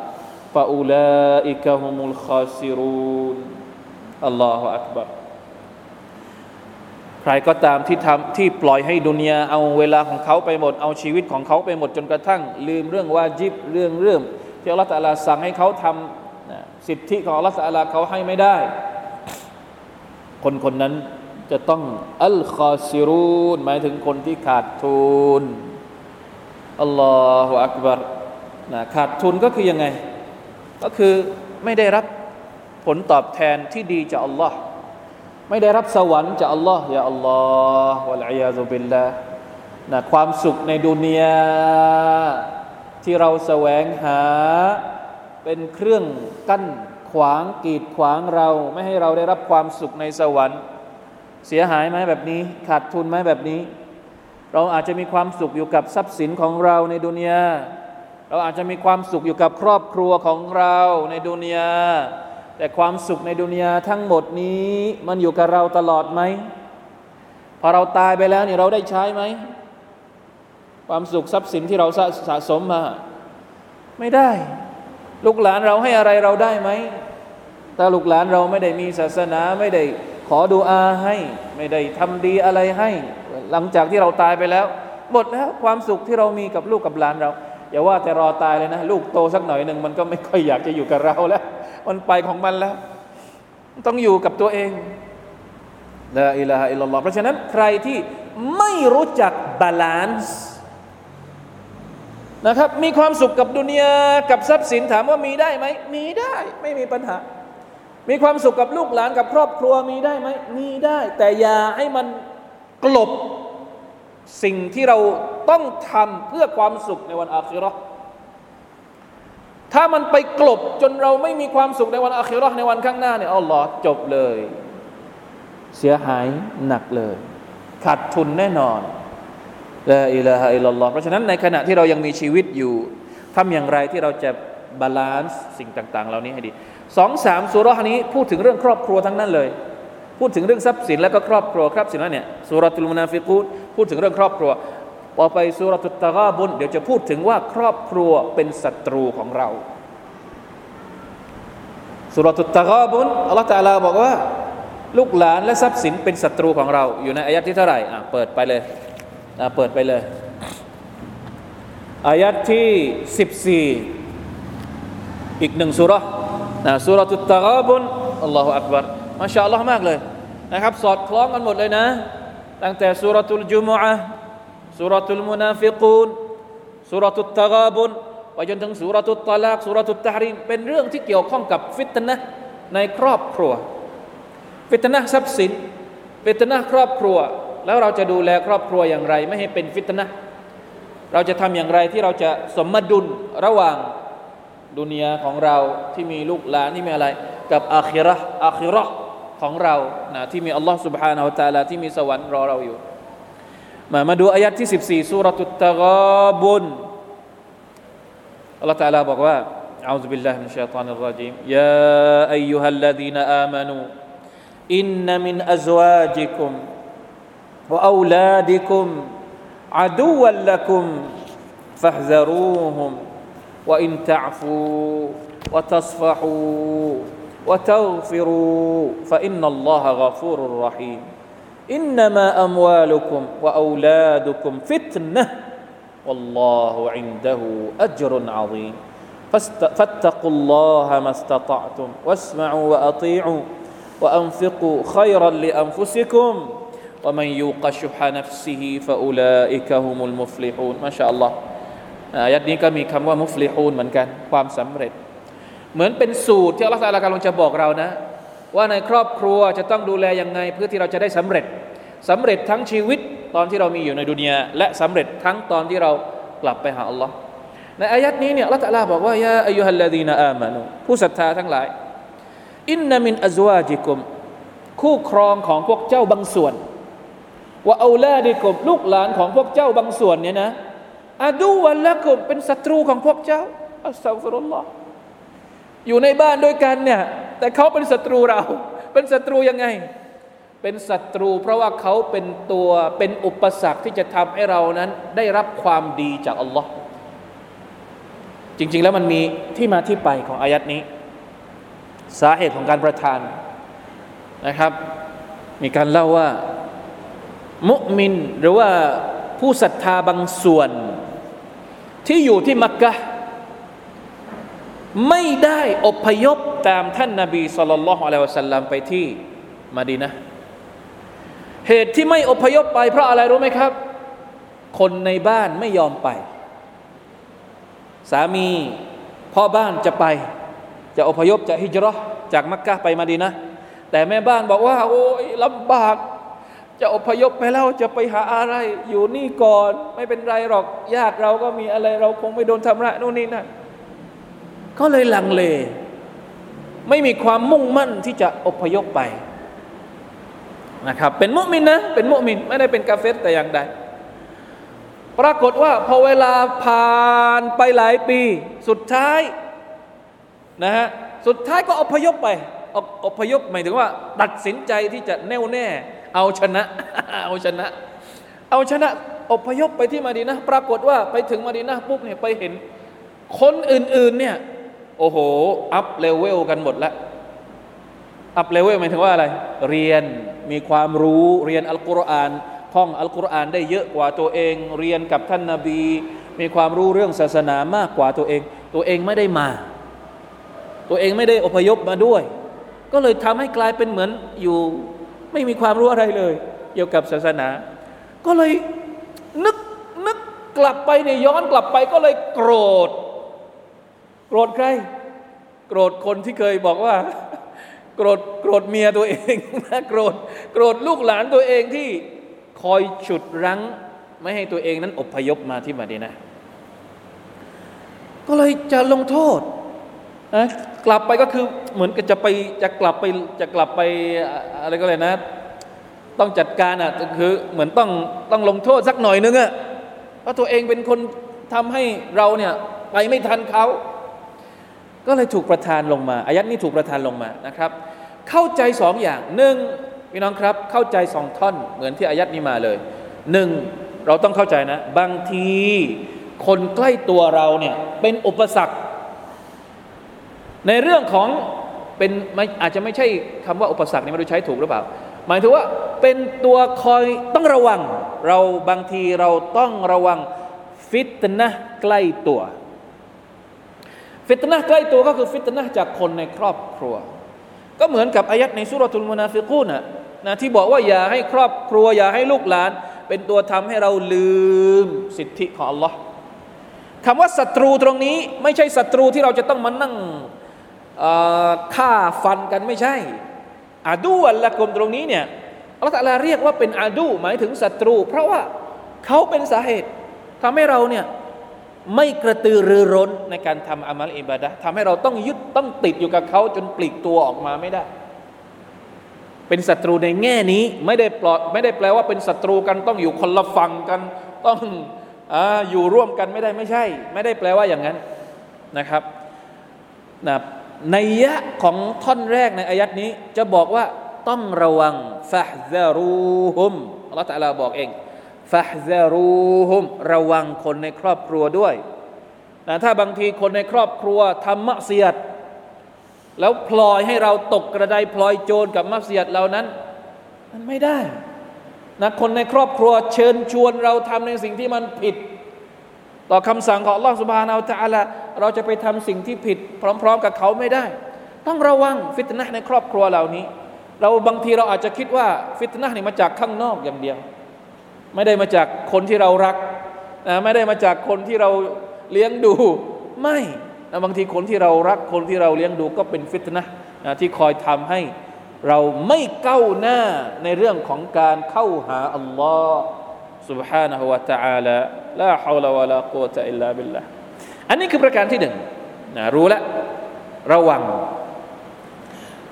ฟาอูลาอิกะฮุมุลคาซิรูนอัลลอฮฺอักบารใครก็ตามที่ทำที่ปล่อยให้ดุนยาเอาเวลาของเขาไปหมด เอาชีวิตของเขาไปหมดจนกระทั่ง ลืมเรื่องวาจิบเรื่องเรื่องที่อัลลอฮฺตะลาสั่งให้เขาทำสิทธิของอัลลอฮฺตะลาเขาให้ไม่ได้ คนคนนั้น จะต้องอัลคอซิรูนหมายถึงคนที่ขาดทุนอัลลอฮฺอักบารนะขาดทุนก็คือยังไง ก็คือไม่ได้รับผลตอบแทนที่ดีจากอัลลอฮ์ไม่ได้รับสวรรค์จากอัลลอฮ์อย่าอัลลอฮ์วะลัยยาซุบิลละนะความสุขในดุนยาที่เราแสวงหาเป็นเครื่องกั้นขวางกีดขวางเรา ไม่ให้เราได้รับความสุขในสวรรค์ เสียหายไหมแบบนี้ ขาดทุนไหมแบบนี้ เราอาจจะมีความสุขอยู่กับทรัพย์สินของเราในดุนยาเราอาจจะมีความสุขอยู่กับครอบครัวของเราในดุนยาแต่ความสุขในดุนยาทั้งหมดนี้มันอยู่กับเราตลอดไหมพอเราตายไปแล้วนี่เราได้ใช้ไหมความสุขทรัพย์สินที่เราสะสมมา ไม่ได้ ลูกหลานเราให้อะไรเราได้ไหมถ้าลูกหลานเราไม่ได้มีศาสนาไม่ได้ ขอดูอาให้ ไม่ได้ทำดีอะไรให้ หลังจากที่เราตายไปแล้ว หมดแล้วความสุขที่เรามีกับลูกกับหลานเรา อย่าว่าแต่รอตายเลยนะ ลูกโตสักหน่อยหนึ่งมันก็ไม่ค่อยอยากจะอยู่กับเราแล้ว มันไปของมันแล้ว ต้องอยู่กับตัวเองلا إله إلا الله เพราะฉะนั้นใครที่ไม่รู้จัก balance นะครับ มีความสุขกับดุนยากับทรัพย์สินถามว่ามีได้ไหม มีได้ ไม่มีปัญหา มีความสุขกับลูกหลานกับครอบครัวมีได้ไหมมีได้ แต่อย่าให้มันกลบสิ่งที่เราต้องทำเพื่อความสุขในวันอาคิเราะฮ์ถ้ามันไปกลบจนเราไม่มีความสุขในวันอาคิเราะฮ์ในวันข้างหน้าเนี่ยอัลลอฮ์จบเลย เสียหายหนักเลย ขาดทุนแน่นอนلا إله إلا الله เพราะฉะนั้นในขณะที่เรายังมีชีวิตอยู่ทำอย่างไรที่เราจะ balance สิ่งต่าง ๆ เหล่านี้ให้ดี สองสามสูเราะฮ์นี้พูดถึงเรื่องครอบครัวทั้งนั้นเลย พูดถึงเรื่องทรัพย์สินและก็ครอบครัวครับสินแล้วเนี่ยสูเราะตุลมุนาฟิกูนพูดถึงเรื่องครอบครัวพอไปสูเราะตุตตะฆอบุนเดี๋ยวจะพูดถึงว่าครอบครัวเป็นศัตรูของเราสุรตุตะกาบุนอัลลอฮฺตาลาบอกว่า ลูกหลานและทรัพย์สินเป็นศัตรูของเรา อยู่ในอายะที่เท่าไหร่อะเปิดไปเลยอะเปิดไปเลยอายะที่สิบสี่อีกหนึ่งสุร นะสุรตุตะกาบุนอัลลอฮฺอักบารมาชาอัลลอฮ์มากเลยนะครับ สอดคล้องกันหมดเลยนะ ตั้งแต่สุรทูลจุมอะสุรทูลมุนาฟิกูนสุรทูลตะกาบุนไปจนถึงسورة الطلاق سورة التحريمเป็นเรื่องที่เกี่ยวข้องกับฟิตนะในครอบครัว ฟิตนะทรัพย์สิน ฟิตนะครอบครัว แล้วเราจะดูแลครอบครัวอย่างไร ไม่ให้เป็นฟิตนะเราจะทำอย่างไรที่เราจะสมดุลระหว่าง ดุนยาของเราที่มีลูกหลานที่มีอะไร กับอาคิรออาคิรอของเรานะที่มีอัลลอฮ์ سبحانه และ تعالى ที่มีสวรรค์รอเราอยู่ มามาดูอายะที่14สุรตุตตะกาบุนอัลลอฮ์ تعالى บอกว่า أعوذ بالله من الشيطان الرجيم يا أيها الذين آمنوا إن من أزواجكم وأولادكم عدوا لكم فاحذروهم وإن تعفوا وتصفحوا وتغفروا فإن الله غفور رحيم. إنما أموالكم وأولادكم فتنة والله عنده أجر عظيم. فاتقوا الله ما استطعتم واسمعوا وأطيعوا وأنفقوا خيرا لأنفسكم. ومن يوق شح نفسه فأولئك هم المفلحون. ما شاء الله. อายัดนี้ก็มีคำว่ามุฟลิฮูนเหมือนกันความสำเร็จ เหมือนเป็นสูตรที่อัลลอฮฺตาลากำลังจะบอกเรานะ ว่าในครอบครัวจะต้องดูแลยังไงเพื่อที่เราจะได้สำเร็จสำเร็จทั้งชีวิตตอนที่เรามีอยู่ในดุนยาและสำเร็จทั้งตอนที่เรากลับไปหาอัลลอฮ์ในอายัดนี้เนี่ยอัลลอฮฺตลาบอกว่ายาอายุฮัลลาดีนอามานุผู้ศรัทธาทั้งหลายอินนามินอัจวาจิกุมคู่ครองของพวกเจ้าบางส่วนว่าเอาลาดิกุมลูกหลานของพวกเจ้าบางส่วนเนี่ยนะ อาดูวันละกุมเป็นศัตรูของพวกเจ้าอัสซาฟุรุลลอฮ์อยู่ในบ้านด้วยกันเนี่ย แต่เขาเป็นศัตรูเรา เป็นศัตรูยังไง เป็นศัตรู เพราะว่าเขาเป็นตัวเป็นอุปสรรคที่จะทำให้เรานั้น ได้รับความดีจากอัลลอฮ์จริง ๆ แล้วมันมีที่มาที่ไปของอายัดนี้ สาเหตุของการประทานนะครับ มีการเล่าว่า มุมินหรือว่าผู้ศรัทธาบางส่วน ที่อยู่ที่มักกะไม่ได้อพยพตามท่านนาบีสุลต่านละฮ์อะลัยวะสัลลัมไปที่มาดีนะเหตุที่ไม่อพยพไปเพราะอะไรรู้ไหมครับ คนในบ้านไม่ยอมไป สามีพ่อบ้านจะไป จะอพยพจะฮิจรัจากมักกะไปมาดีนะแต่แม่บ้านบอกว่า โอ้ยลำบาก จะอพยพไปแล้วจะไปหาอะไร อยู่นี่ก่อนไม่เป็นไรหรอกญาติเราก็มีอะไรเราคงไม่โดนทำร้ายนู่นนี่นั่นก็เลยลังเล ไม่มีความมุ่งมั่นที่จะอพยพไปนะครับ เป็นมุมินนะ เป็นมุมิน ไม่ได้เป็นกาเฟตแต่อย่างใดปรากฏว่าพอเวลาผ่านไปหลายปี สุดท้ายนะฮะสุดท้ายก็อพยพไปอพยพหมายถึงว่า ตัดสินใจที่จะแน่วแน่ เอาชนะ เอาชนะ เอาชนะอพยพไปที่มาดีนะ ปรากฏว่าไปถึงมาดีนะปุ๊บเนี่ยไปเห็น คนอื่นๆเนี่ย โอ้โห up level กันหมดแล้ว up level หมายถึงว่าอะไร เรียนมีความรู้เรียนอัลกุรอานท่องอัลกุรอานได้เยอะกว่าตัวเอง เรียนกับท่านนาบี มีความรู้เรื่องศาสนามากกว่าตัวเอง ตัวเองไม่ได้มา ตัวเองไม่ได้อพยพมาด้วย ก็เลยทำให้กลายเป็นเหมือนอยู่ ไม่มีความรู้อะไรเลย เกี่ยวกับศาสนา ก็เลยนึกนึกกลับไปเนี่ยย้อนกลับไปก็เลยโกรธ โกรธใคร โกรธคนที่เคยบอกว่า โกรธโกรธเมียตัวเองนะโกรธโกรธลูกหลานตัวเองที่คอยฉุดรั้ง ไม่ให้ตัวเองนั้นอพยพมาที่มาดีนะก็เลยจะลงโทษ กลับไปก็คือเหมือนกับจะไปจะกลับไปจะกลับไปอะไรก็เลยนะ ต้องจัดการอะคือเหมือนต้องต้องลงโทษสักหน่อยนึงอะเพราะตัวเองเป็นคนทำให้เราเนี่ยไปไม่ทันเขาก็เลยถูกประทานลงมาอายัดนี้ถูกประทานลงมานะครับ เข้าใจสองอย่างหนึ่งพี่น้องครับ เข้าใจสองท่อนเหมือนที่อายัดนี้มาเลยหนึ่งเราต้องเข้าใจนะ บางทีคนใกล้ตัวเราเนี่ยเป็นอุปสรรค ในเรื่องของเป็นอาจจะไม่ใช่คำว่าอุปสรรคนี่ไม่รู้ใช้ถูกหรือเปล่า หมายถึงว่าเป็นตัวคอยต้องระวัง เราบางทีเราต้องระวังฟิตนะใกล้ตัว ฟิตนะใกล้ตัวก็คือฟิตนะจากคนในครอบครัว ก็เหมือนกับอายัดในสุรทูลมุนาฟิกูนะนะที่บอกว่าอย่าให้ครอบครัว อย่าให้ลูกหลาน เป็นตัวทำให้เราลืมสิทธิของ Allah คำว่าศัตรูตรงนี้ไม่ใช่ศัตรูที่เราจะต้องมานั่ง ฆ่าฟันกันไม่ใช่ อาดูอัลละกมตรงนี้เนี่ยอัลลอฮฺเรียกว่าเป็นอาดูหมายถึงศัตรู เพราะว่าเขาเป็นสาเหตุทำให้เราเนี่ยไม่กระตือรือร้นในการทำอามัลอิบาดะทำให้เราต้องยึดต้องติดอยู่กับเขาจนปลีกตัวออกมาไม่ได้ เป็นศัตรูในแง่นี้ไม่ได้ปลอดไม่ได้แปลว่าเป็นศัตรูกันต้องอยู่คนละฝั่งกันต้องออยู่ร่วมกันไม่ได้ไม่ใช่ ไม่ได้แปลว่าอย่างนั้นนะครับนะ ในยะของท่อนแรกในอายัดนี้ จะบอกว่าต้องระวังฟะซารูฮุมอัลลอฮฺตะลาบอกเองฟะซารูฮุมระวังคนในครอบครัวด้วยนะถ้าบางทีคนในครอบครัวทำมะเสียดแล้วพลอยให้เราตกกระไดพลอยโจรกับมะเสียดเหล่านั้น มันไม่ได้นะคนในครอบครัวเชิญชวนเราทำในสิ่งที่มันผิด ต่อคำสั่งของอัลลอฮฺสุบฮานาอัลตะละเราจะไปทำสิ่งที่ผิด พร้อม ๆ กับเขาไม่ได้ ต้องระวังฟิตนะในครอบครัวเหล่านี้ เราบางทีเราอาจจะคิดว่าฟิตนะนี่มาจากข้างนอกอย่างเดียว ไม่ได้มาจากคนที่เรารักนะไม่ได้มาจากคนที่เราเลี้ยงดู ไม่นะบางทีคนที่เรารักคนที่เราเลี้ยงดูก็เป็นฟิตนะนะที่คอยทำให้เราไม่ก้าวหน้าในเรื่องของการเข้าหาอัลลอฮ์ سبحانه และ تعالى ลาฮาวลาวะลาโกตะอิลลาบิลละอันนี้คือประการที่หนึ่งนะรู้แล้วระวัง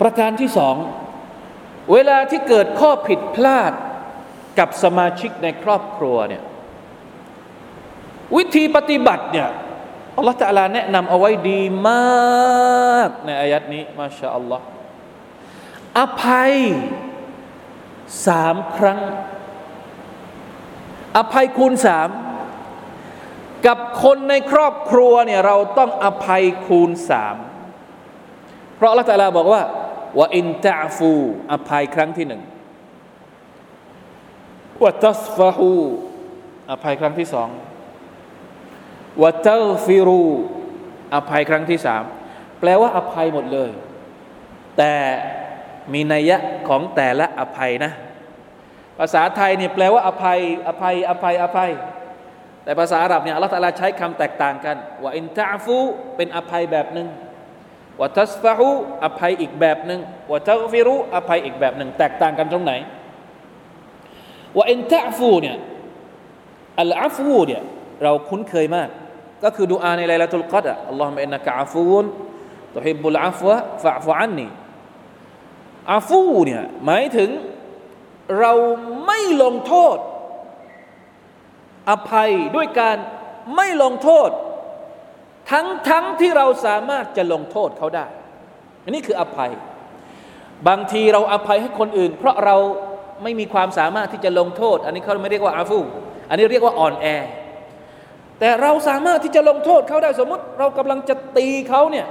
ประการที่สองเวลาที่เกิดข้อผิดพลาดกับสมาชิกในครอบครัวเนี่ยวิธีปฏิบัติเนี่ยอัลลอฮฺตะลาแนะนำเอาไว้ดีมากในอายัดนี้มาชาอัลลอฮฺอภัยสามครั้ง อภัยคูณสาม กับคนในครอบครัวเนี่ยเราต้องอภัยคูณสามเพราะอัลลอฮฺตะลาบอกว่าว่าอินตะฟู อภัยครั้งที่หนึ่งว่าตัสฟะฮูอภัยครั้งที่สองว่าตัลฟิรูอภัยครั้งที่สามแปลว่าอภัยหมดเลย แต่มีนัยยะของแต่ละอภัยนะ ภาษาไทยเนี่ยแปลว่าอภัย อภัย อภัย อภัย แต่ภาษาอาหรับเนี่ยอัลลอฮฺตะลาใช้คำแตกต่างกันว่าอินตะฟูเป็นอภัยแบบหนึ่งวะทัสฟะฮูอภัยอีกแบบหนึ่งوتغفروا อภัยอีกแบบหนึ่งแตกต่างกันตรงไหนوإن تعفوا เนี่ย العفو เนี่ยเราคุ้นเคยมาก ก็คือดูอาใน ليلة القدر اللهم إنك عفو تحب العفو فاعف عني عفو เนี่ยหมายถึงเราไม่ลงโทษ อภัยด้วยการไม่ลงโทษ ทั้งทั้งที่เราสามารถจะลงโทษเขาได้ อันนี้คืออภัย บางทีเราอภัยให้คนอื่น เพราะเราไม่มีความสามารถที่จะลงโทษ อันนี้เขาไม่เรียกว่าอาฟูอันนี้เรียกว่าอ่อนแอ แต่เราสามารถที่จะลงโทษเขาได้สมมติ เรากำลังจะตีเขาเนี่ย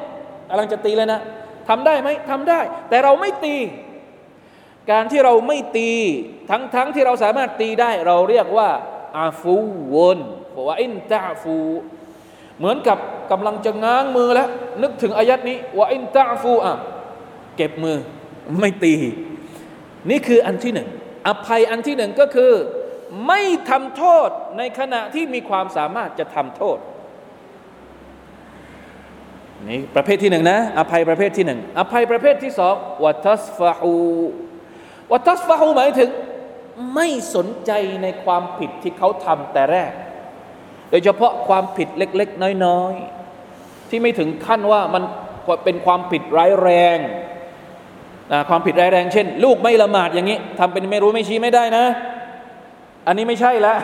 กำลังจะตีเลยนะทำได้ไหมทำได้ แต่เราไม่ตี การที่เราไม่ตีทั้งทั้งที่เราสามารถตีได้ เราเรียกว่า อาฟูวนเพราะว่าอินตาฟู เหมือนกับกำลังจะง้างมือแล้ว นึกถึงอายัดนี้ว่าอินตาฟูอะเก็บมือไม่ตี นี่คืออันที่หนึ่งอภัยอันที่หนึ่งก็คือ ไม่ทำโทษในขณะที่มีความสามารถจะทำโทษนี่ประเภทที่หนึ่งนะ อภัยประเภทที่หนึ่งอภัยประเภทที่สองวัตัสฟาหูวัตัสฟาหูหมายถึง ไม่สนใจในความผิดที่เขาทำแต่แรก โดยเฉพาะความผิดเล็ก ๆ น้อย ๆ ที่ไม่ถึงขั้นว่ามันเป็นความผิดร้ายแรงนะความผิดร้ายแรงเช่น ลูกไม่ละหมาดอย่างนี้ทำเป็นไม่รู้ไม่ชี้ไม่ได้นะ อันนี้ไม่ใช่ละ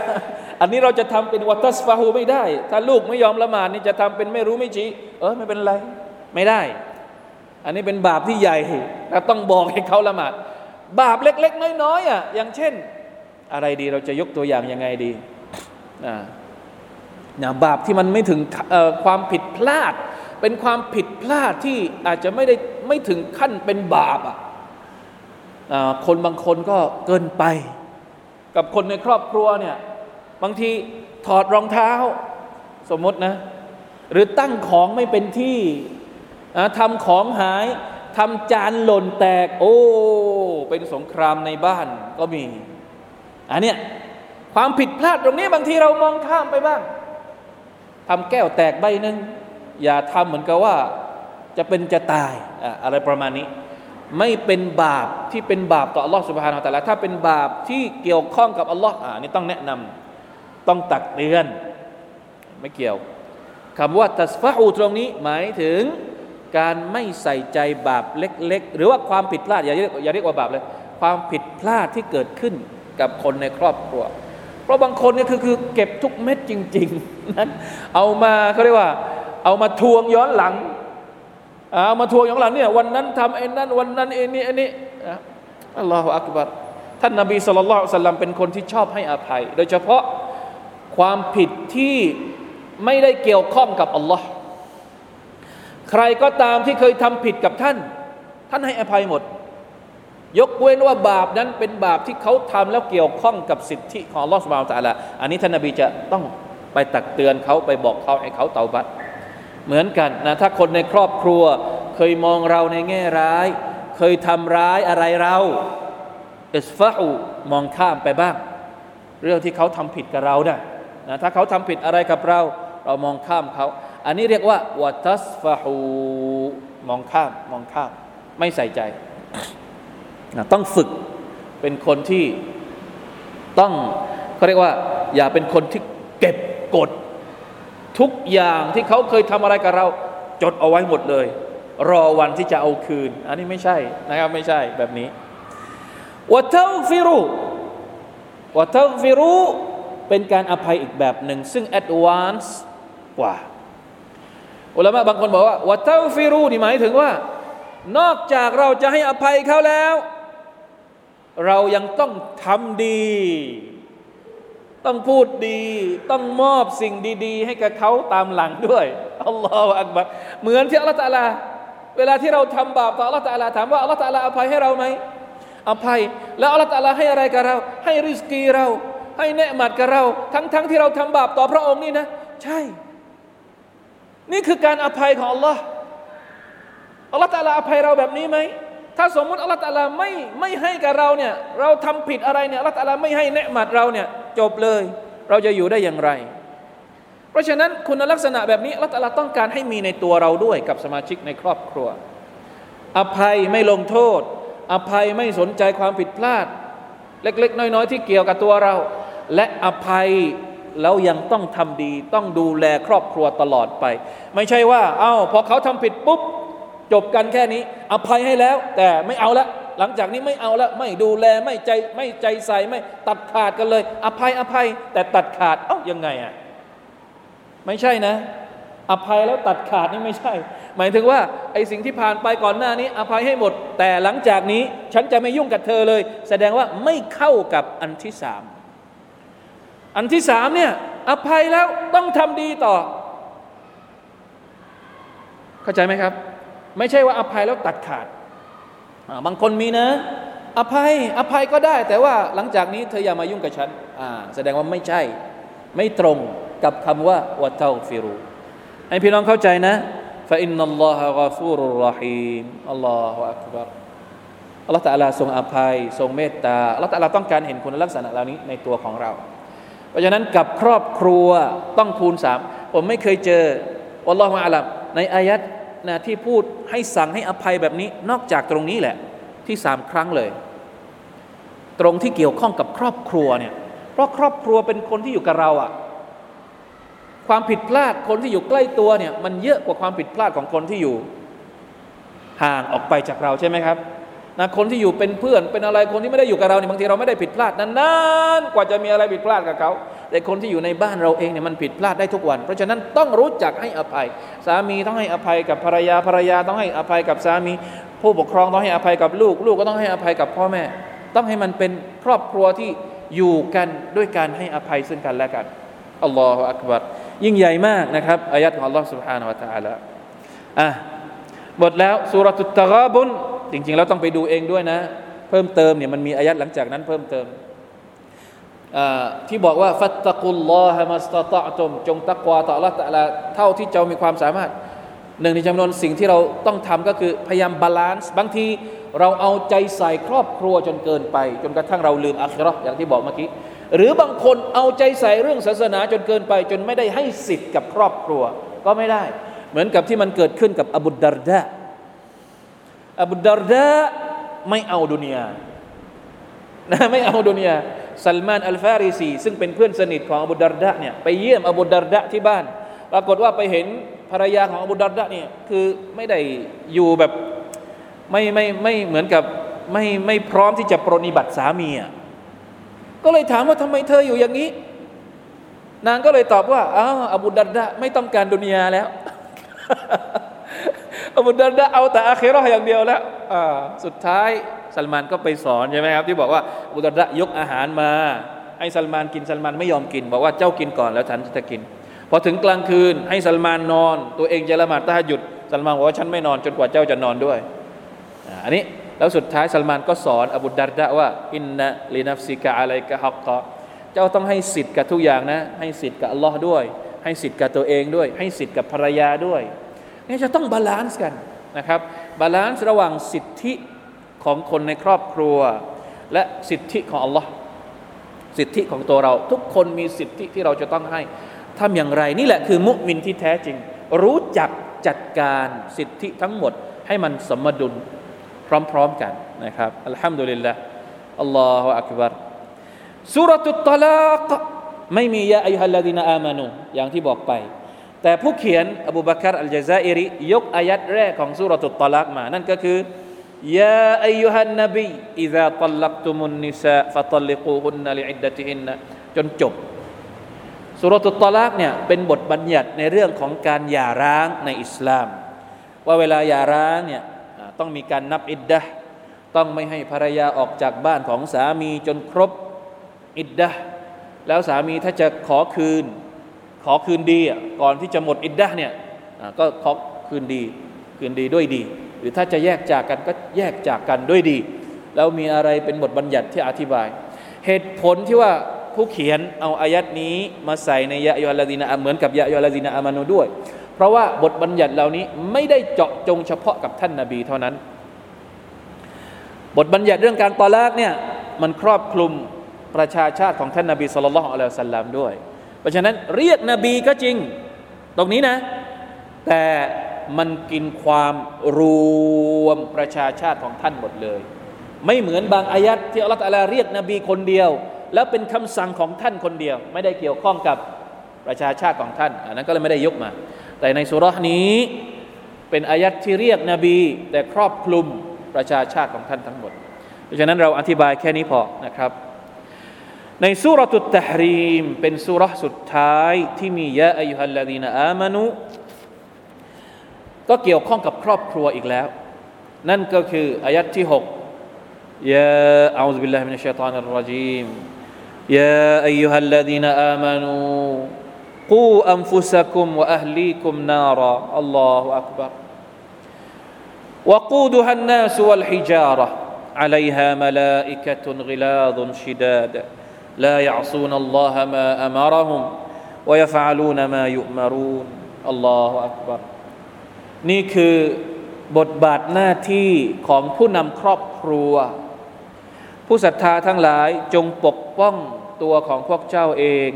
อันนี้เราจะทำเป็นวัตสฟาฮูไม่ได้ ถ้าลูกไม่ยอมละหมาดนี่จะทำเป็นไม่รู้ไม่ชี้ เออไม่เป็นไร ไม่ได้ อันนี้เป็นบาปที่ใหญ่เราต้องบอกให้เขาละหมาด บาปเล็ก ๆ น้อยๆอะอย่างเช่น อะไรดีเราจะยกตัวอย่างยังไงดีนะบาปที่มันไม่ถึงความผิดพลาด เป็นความผิดพลาดที่อาจจะไม่ได้ไม่ถึงขั้นเป็นบาปอะคนบางคนก็เกินไป กับคนในครอบครัวเนี่ยบางทีถอดรองเท้าสมมตินะ หรือตั้งของไม่เป็นที่ทำของหาย ทำจานหล่นแตก โอ้ เป็นสงครามในบ้านก็มี อันเนี้ยความผิดพลาดตรงนี้บางทีเรามองข้ามไปบ้างทำแก้วแตกใบหนึ่งอย่าทำเหมือนกับว่าจะเป็นจะตายอะไรประมาณนี้ ไม่เป็นบาปที่เป็นบาปต่ออัลลอฮฺสุบฮานาอัลลอฮฺถ้าเป็นบาปที่เกี่ยวข้องกับอัลลอฮ์อ่านี่ต้องแนะนำต้องตักเตือน ไม่เกี่ยวคำว่าตัสฟะอูตรงนี้หมายถึง การไม่ใส่ใจบาปเล็ก ๆ หรือว่าความผิดพลาดอย่าเรียกอย่าเรียกว่าบาปเลย ความผิดพลาดที่เกิดขึ้นกับคนในครอบครัว เพราะบางคนเนี่ยคือคือเก็บทุกเม็ดจริงๆนั้นเอามาเขาเรียกว่า เอามาทวงย้อนหลังเอามาทวงย้อนหลังเนี่ยวันนั้นทำไอ้นั่นวันนั้นไอ้นี่ไอ้นี่อัลลอฮฺอักบัรท่านนบีสุลต่านสัลลัมเป็นคนที่ชอบให้อภัย โดยเฉพาะความผิดที่ไม่ได้เกี่ยวข้องกับอัลลอฮ์ ใครก็ตามที่เคยทำผิดกับท่าน ท่านให้อภัยหมด ยกเว้นว่าบาปนั้นเป็นบาปที่เขาทำแล้วเกี่ยวข้องกับสิทธิของลอสบาวตาละอันนี้ท่านนบีจะต้องไปตักเตือนเขาไปบอกเขาให้เขาเตาบัตเหมือนกันนะถ้าคนในครอบครัวเคยมองเราในแง่ร้าย เคยทำร้ายอะไรเราอิสฟาอูมองข้ามไปบ้าง เรื่องที่เขาทำผิดกับเรานะนะถ้าเขาทำผิดอะไรกับเรา เรามองข้ามเขา อันนี้เรียกว่าวะตัสฟาอูมองข้ามมองข้าม ไม่ใส่ใจนะต้องฝึกเป็นคนที่ต้องเขาเรียกว่า อย่าเป็นคนที่เก็บกด ทุกอย่างที่เขาเคยทำอะไรกับเรา จดเอาไว้หมดเลย รอวันที่จะเอาคืน อันนี้ไม่ใช่นะครับไม่ใช่แบบนี้วะเทฟิรุวะเทฟิรุเป็นการอภัยอีกแบบหนึ่ง ซึ่งแอดวานซ์กว่า อุลามะบางคนบอกว่าวะเทฟิรุนี่หมายถึงว่า นอกจากเราจะให้อภัยเขาแล้ว เรายังต้องทำดี ต้องพูดดี ต้องมอบสิ่งดี ๆ ให้กับเขาตามหลังด้วยอัลลอฮฺอักบัรเหมือนที่อัลลอฮฺตาลา เวลาที่เราทำบาปต่ออัลลอฮฺตาลาถามว่าอัลลอฮฺตาลาอภัยให้เราไหมอภัย แล้วอัลลอฮฺตาลาให้อะไรกับเรา ให้ริสกีเรา ให้เนืหมัดกับเรา ทั้งๆทที่เราทำบาปต่อพระองค์นี่นะ ใช่ นี่คือการอภัยของอัลลอฮ์อัลลอฮฺตาลาอภัยเราแบบนี้ไหมถ้าสมมุติอัลลอฮฺตาลาไม่ไม่ให้กับเราเนี่ยเราทำผิดอะไรเนี่ยอัลลอฮฺตาลาไม่ให้เนืหมัดเราเนี่ยจบเลย เราจะอยู่ได้อย่างไร เพราะฉะนั้นคุณลักษณะแบบนี้อัลลอฮฺตาลาต้องการให้มีในตัวเราด้วยกับสมาชิกในครอบครัว อภัยไม่ลงโทษ อภัยไม่สนใจความผิดพลาด เล็กๆ น้อยๆ ที่เกี่ยวกับตัวเรา และอภัย แล้วยังต้องทำดี ต้องดูแลครอบครัวตลอดไป ไม่ใช่ว่า เอา้าพอเขาทำผิดปุ๊บ จบกันแค่นี้ อภัยให้แล้ว แต่ไม่เอาละ หลังจากนี้ไม่เอาละไม่ดูแลไม่ใจไม่ใจใส่ไม่ตัดขาดกันเลย อภัยอภัย แต่ตัดขาดเอ้ายังไงอะไม่ใช่นะ อภัยแล้วตัดขาดนี่ไม่ใช่ หมายถึงว่าไอ้สิ่งที่ผ่านไปก่อนหน้านี้ อภัยให้หมด แต่หลังจากนี้ ฉันจะไม่ยุ่งกับเธอเลย แสดงว่าไม่เข้ากับอันที่สาม อันที่สามเนี่ยอภัยแล้วต้องทำดีต่อ เข้าใจไหมครับ ไม่ใช่ว่าอภัยแล้วตัดขาด บางคนมีนะ อภัยอภัยก็ได้ แต่ว่าหลังจากนี้เธออย่ามายุ่งกับฉันแสดงว่าไม่ใช่ ไม่ตรงกับคำว่าวะเทาฟิรูให้พี่น้องเข้าใจนะฟาอินนัลลอฮะกาฟูรุรหีมอัลลอฮฺอักบัรอัลลอฮฺตะลาทรงอภัย ทรงเมตตาอัลลอฮฺตะลาต้องการเห็นคุณลักษณะเหล่านี้ในตัวของเรา เพราะฉะนั้นกับครอบครัวต้องคูณสามผมไม่เคยเจออัลลอฮฺมาอัลัมในอายัดนะที่พูดให้สั่งให้อภัยแบบนี้นอกจากตรงนี้แหละ ที่สามครั้งเลย ตรงที่เกี่ยวข้องกับครอบครัวเนี่ยเพราะครอบครัวเป็นคนที่อยู่กับเราอะความผิดพลาดคนที่อยู่ใกล้ตัวเนี่ยมันเยอะกว่าความผิดพลาดของคนที่อยู่ ห่างออกไปจากเราใช่ไหมครับ นะคนที่อยู่เป็นเพื่อนเป็นอะไรคนที่ไม่ได้อยู่กับเราเนี่ยบางทีเราไม่ได้ผิดพลาดนานๆกว่าจะมีอะไรผิดพลาดกับเขาแต่คนที่อยู่ในบ้านเราเองเนี่ยมันผิดพลาดได้ทุกวัน เพราะฉะนั้นต้องรู้จักให้อภัย สามีต้องให้อภัยกับภรรยาภรรยาต้องให้อภัยกับสามี ผู้ปกครองต้องให้อภัยกับลูก ลูกก็ต้องให้อภัยกับพ่อแม่ ต้องให้มันเป็นครอบครัวที่อยู่กันด้วยการให้อภัยซึ่งกันและกันอัลลอฮฺอักบัรยิ่งใหญ่มากนะครับอายัดของ Allah سبحانه และ تعالى อ่ะหมดแล้วสุรตุตตะกาบุน จริงๆแล้วต้องไปดูเองด้วยนะ เพิ่มเติมเนี่ยมันมีอายัดหลังจากนั้นเพิ่มเติมที่บอกว่าฟัตตะกุลลอฮะมัสตะตะตุมจงตักวาต่อ Allah ตะลาเท่าที่เจ้ามีความสามารถหนึ่งในจำนวนสิ่งที่เราต้องทำก็คือพยายามบาลานซ์บางทีเราเอาใจใส่ครอบครัวจนเกินไป จนกระทั่งเราลืมอัคราอย่างที่บอกเมื่อกี้ หรือบางคนเอาใจใส่เรื่องศาสนาจนเกินไป จนไม่ได้ให้สิทธิ์กับครอบครัวก็ไม่ได้ เหมือนกับที่มันเกิดขึ้นกับอบุดดารดา อบุดดารดาไม่เอาดุนยานะไม่เอาดุนยาซัลมานอัลฟาริซีซึ่งเป็นเพื่อนสนิทของอบุดดารดาเนี่ยไปเยี่ยมอบุดดารดาที่บ้าน ปรากฏว่าไปเห็นภรรยาของอบุดดารดาเนี่ยคือไม่ได้อยู่แบบไม่ไม่ไม่เหมือนกับไม่ไม่พร้อมที่จะปรนิบัติสามีอะก็เลยถามว่าทำไมเธออยู่อย่างนี้ นางก็เลยตอบว่าอ้าวอบูดัรดะไม่ต้องการดุนยาแล้ว อบูดัรดะเอาแต่อาเครออย่างเดียวแล้วสุดท้ายซัลมานก็ไปสอนใช่ไหมครับที่บอกว่าอบูดัรดะยกอาหารมาให้ซัลมานกินซัลมานไม่ยอมกิน บอกว่าเจ้ากินก่อนแล้วฉันจะกินพอถึงกลางคืนให้ซัลมานนอน ตัวเองจะละหมาดตาหยุดซัลมานบอกว่าฉันไม่นอนจนกว่าเจ้าจะนอนด้วยอันนี้แล้วสุดท้ายซัลมานก็สอนอบูดารดะว่าإن لنفسك عليك حقا เจ้าต้องให้สิทธิ์กับทุกอย่างนะ ให้สิทธิ์กับอัลลอฮ์ด้วย ให้สิทธิ์กับตัวเองด้วย ให้สิทธิ์กับภรรยาด้วย นี่จะต้อง balance กันนะครับ balance ระหว่างสิทธิของคนในครอบครัว และสิทธิของอัลลอฮ์สิทธิของตัวเรา ทุกคนมีสิทธิที่เราจะต้องให้ทำอย่างไร นี่แหละคือมุมินที่แท้จริง รู้จักจัดการสิทธิทั้งหมด ให้มันสมดุลพร้อมๆกันนะครับอัลฮัมดุลิลละอัลลอฮฺอักบารสุรตุตตลากไม่มียาอายุฮัลลาดินอามานูอย่างที่บอกไป แต่ผู้เขียนอบูบักรอัลจาซาอิริยกอายัดแรกของสุรตุตลากมา นั่นก็คือยาอายุฮันนบีอิซาตัลลักตุมุนนิสาฟะตัลลิกูฮุนนลิอิดดะติฮินนะจนจบสุรตุตลากเนี่ยเป็นบทบัญญัติในเรื่องของการหย่าร้างในอิสลาม ว่าเวลาหย่าร้างเนี่ยต้องมีการนับอิดดะต้องไม่ให้ภรรยาออกจากบ้านของสามีจนครบอิดดะแล้วสามีถ้าจะขอคืน ขอคืนดีก่อนที่จะหมดอิดดะเนี่ยก็ขอคืนดีคืนดีด้วยดี หรือถ้าจะแยกจากกันก็แยกจากกันด้วยดี แล้วมีอะไรเป็นบทบัญญัติที่อธิบาย เหตุผลที่ว่าผู้เขียนเอาอายัดนี้มาใส่ในยะยอลาดีนาเหมือนกับยะยอลาดีนาอามานูด้วย เพราะว่าบทบัญญัติเหล่านี้ไม่ได้เจาะจงเฉพาะกับท่านนาบีเท่านั้น บทบัญญัติเรื่องการตอลากเนี่ยมันครอบคลุมประชาชาติของท่านนาบีสุลต่านละอัลลอฮฺสัลลัมด้วย เพราะฉะนั้นเรียกนบีก็จริง ตรงนี้นะ แต่มันกินความรวมประชาชาติของท่านหมดเลย ไม่เหมือนบางอายัดที่อัลลอฮฺเรียกนบีคนเดียว แล้วเป็นคำสั่งของท่านคนเดียว ไม่ได้เกี่ยวข้องกับประชาชาติของท่าน อันนั้นก็เลยไม่ได้ยกมา แต่ในสุรานี้เป็นอายัดที่เรียกนบี แต่ครอบคลุมประชาชาติของท่านทั้งหมด เพราะฉะนั้นเราอธิบายแค่นี้พอนะครับ ในสุรตุตตะฮรีมเป็นสุรสุดท้ายที่มียะอายุฮัลลาดีนอามานุก็เกี่ยวข้องกับครอบครัวอีกแล้ว นั่นก็คืออายัดที่6ยาอัลลอฮฺบิลลาฮิมินัชชัยฏอนรรจีม يا أيها الذين آمنوا قوا أنفسكم وأهليكم نارا الله أكبر وقودها الناس والحجارة عليها ملائكة غلاظ شداد لا يعصون الله ما أمرهم ويفعلون ما يؤمرون الله أكبر นี่คือบทบาทหน้าที่ของผู้นำครอบครัว ผู้ศรัทธาทั้งหลายจงปกป้องตัวของพวกเจ้าเอง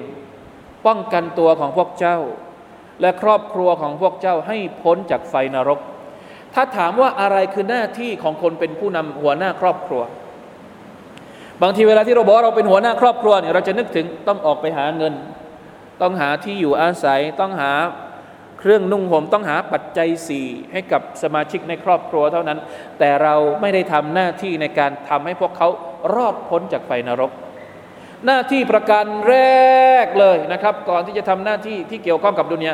ป้องกันตัวของพวกเจ้า และครอบครัวของพวกเจ้าให้พ้นจากไฟนรก ถ้าถามว่าอะไรคือหน้าที่ของคนเป็นผู้นำหัวหน้าครอบครัว บางทีเวลาที่เราบอกเราเป็นหัวหน้าครอบครัวเนี่ยเราจะนึกถึงต้องออกไปหาเงิน ต้องหาที่อยู่อาศัยต้องหาเครื่องนุ่งห่มต้องหาปัจจัยสี่ให้กับสมาชิกในครอบครัวเท่านั้น แต่เราไม่ได้ทำหน้าที่ในการทำให้พวกเขารอดพ้นจากไฟนรก หน้าที่ประการแรกเลยนะครับ ก่อนที่จะทำหน้าที่ที่เกี่ยวข้องกับดุนยา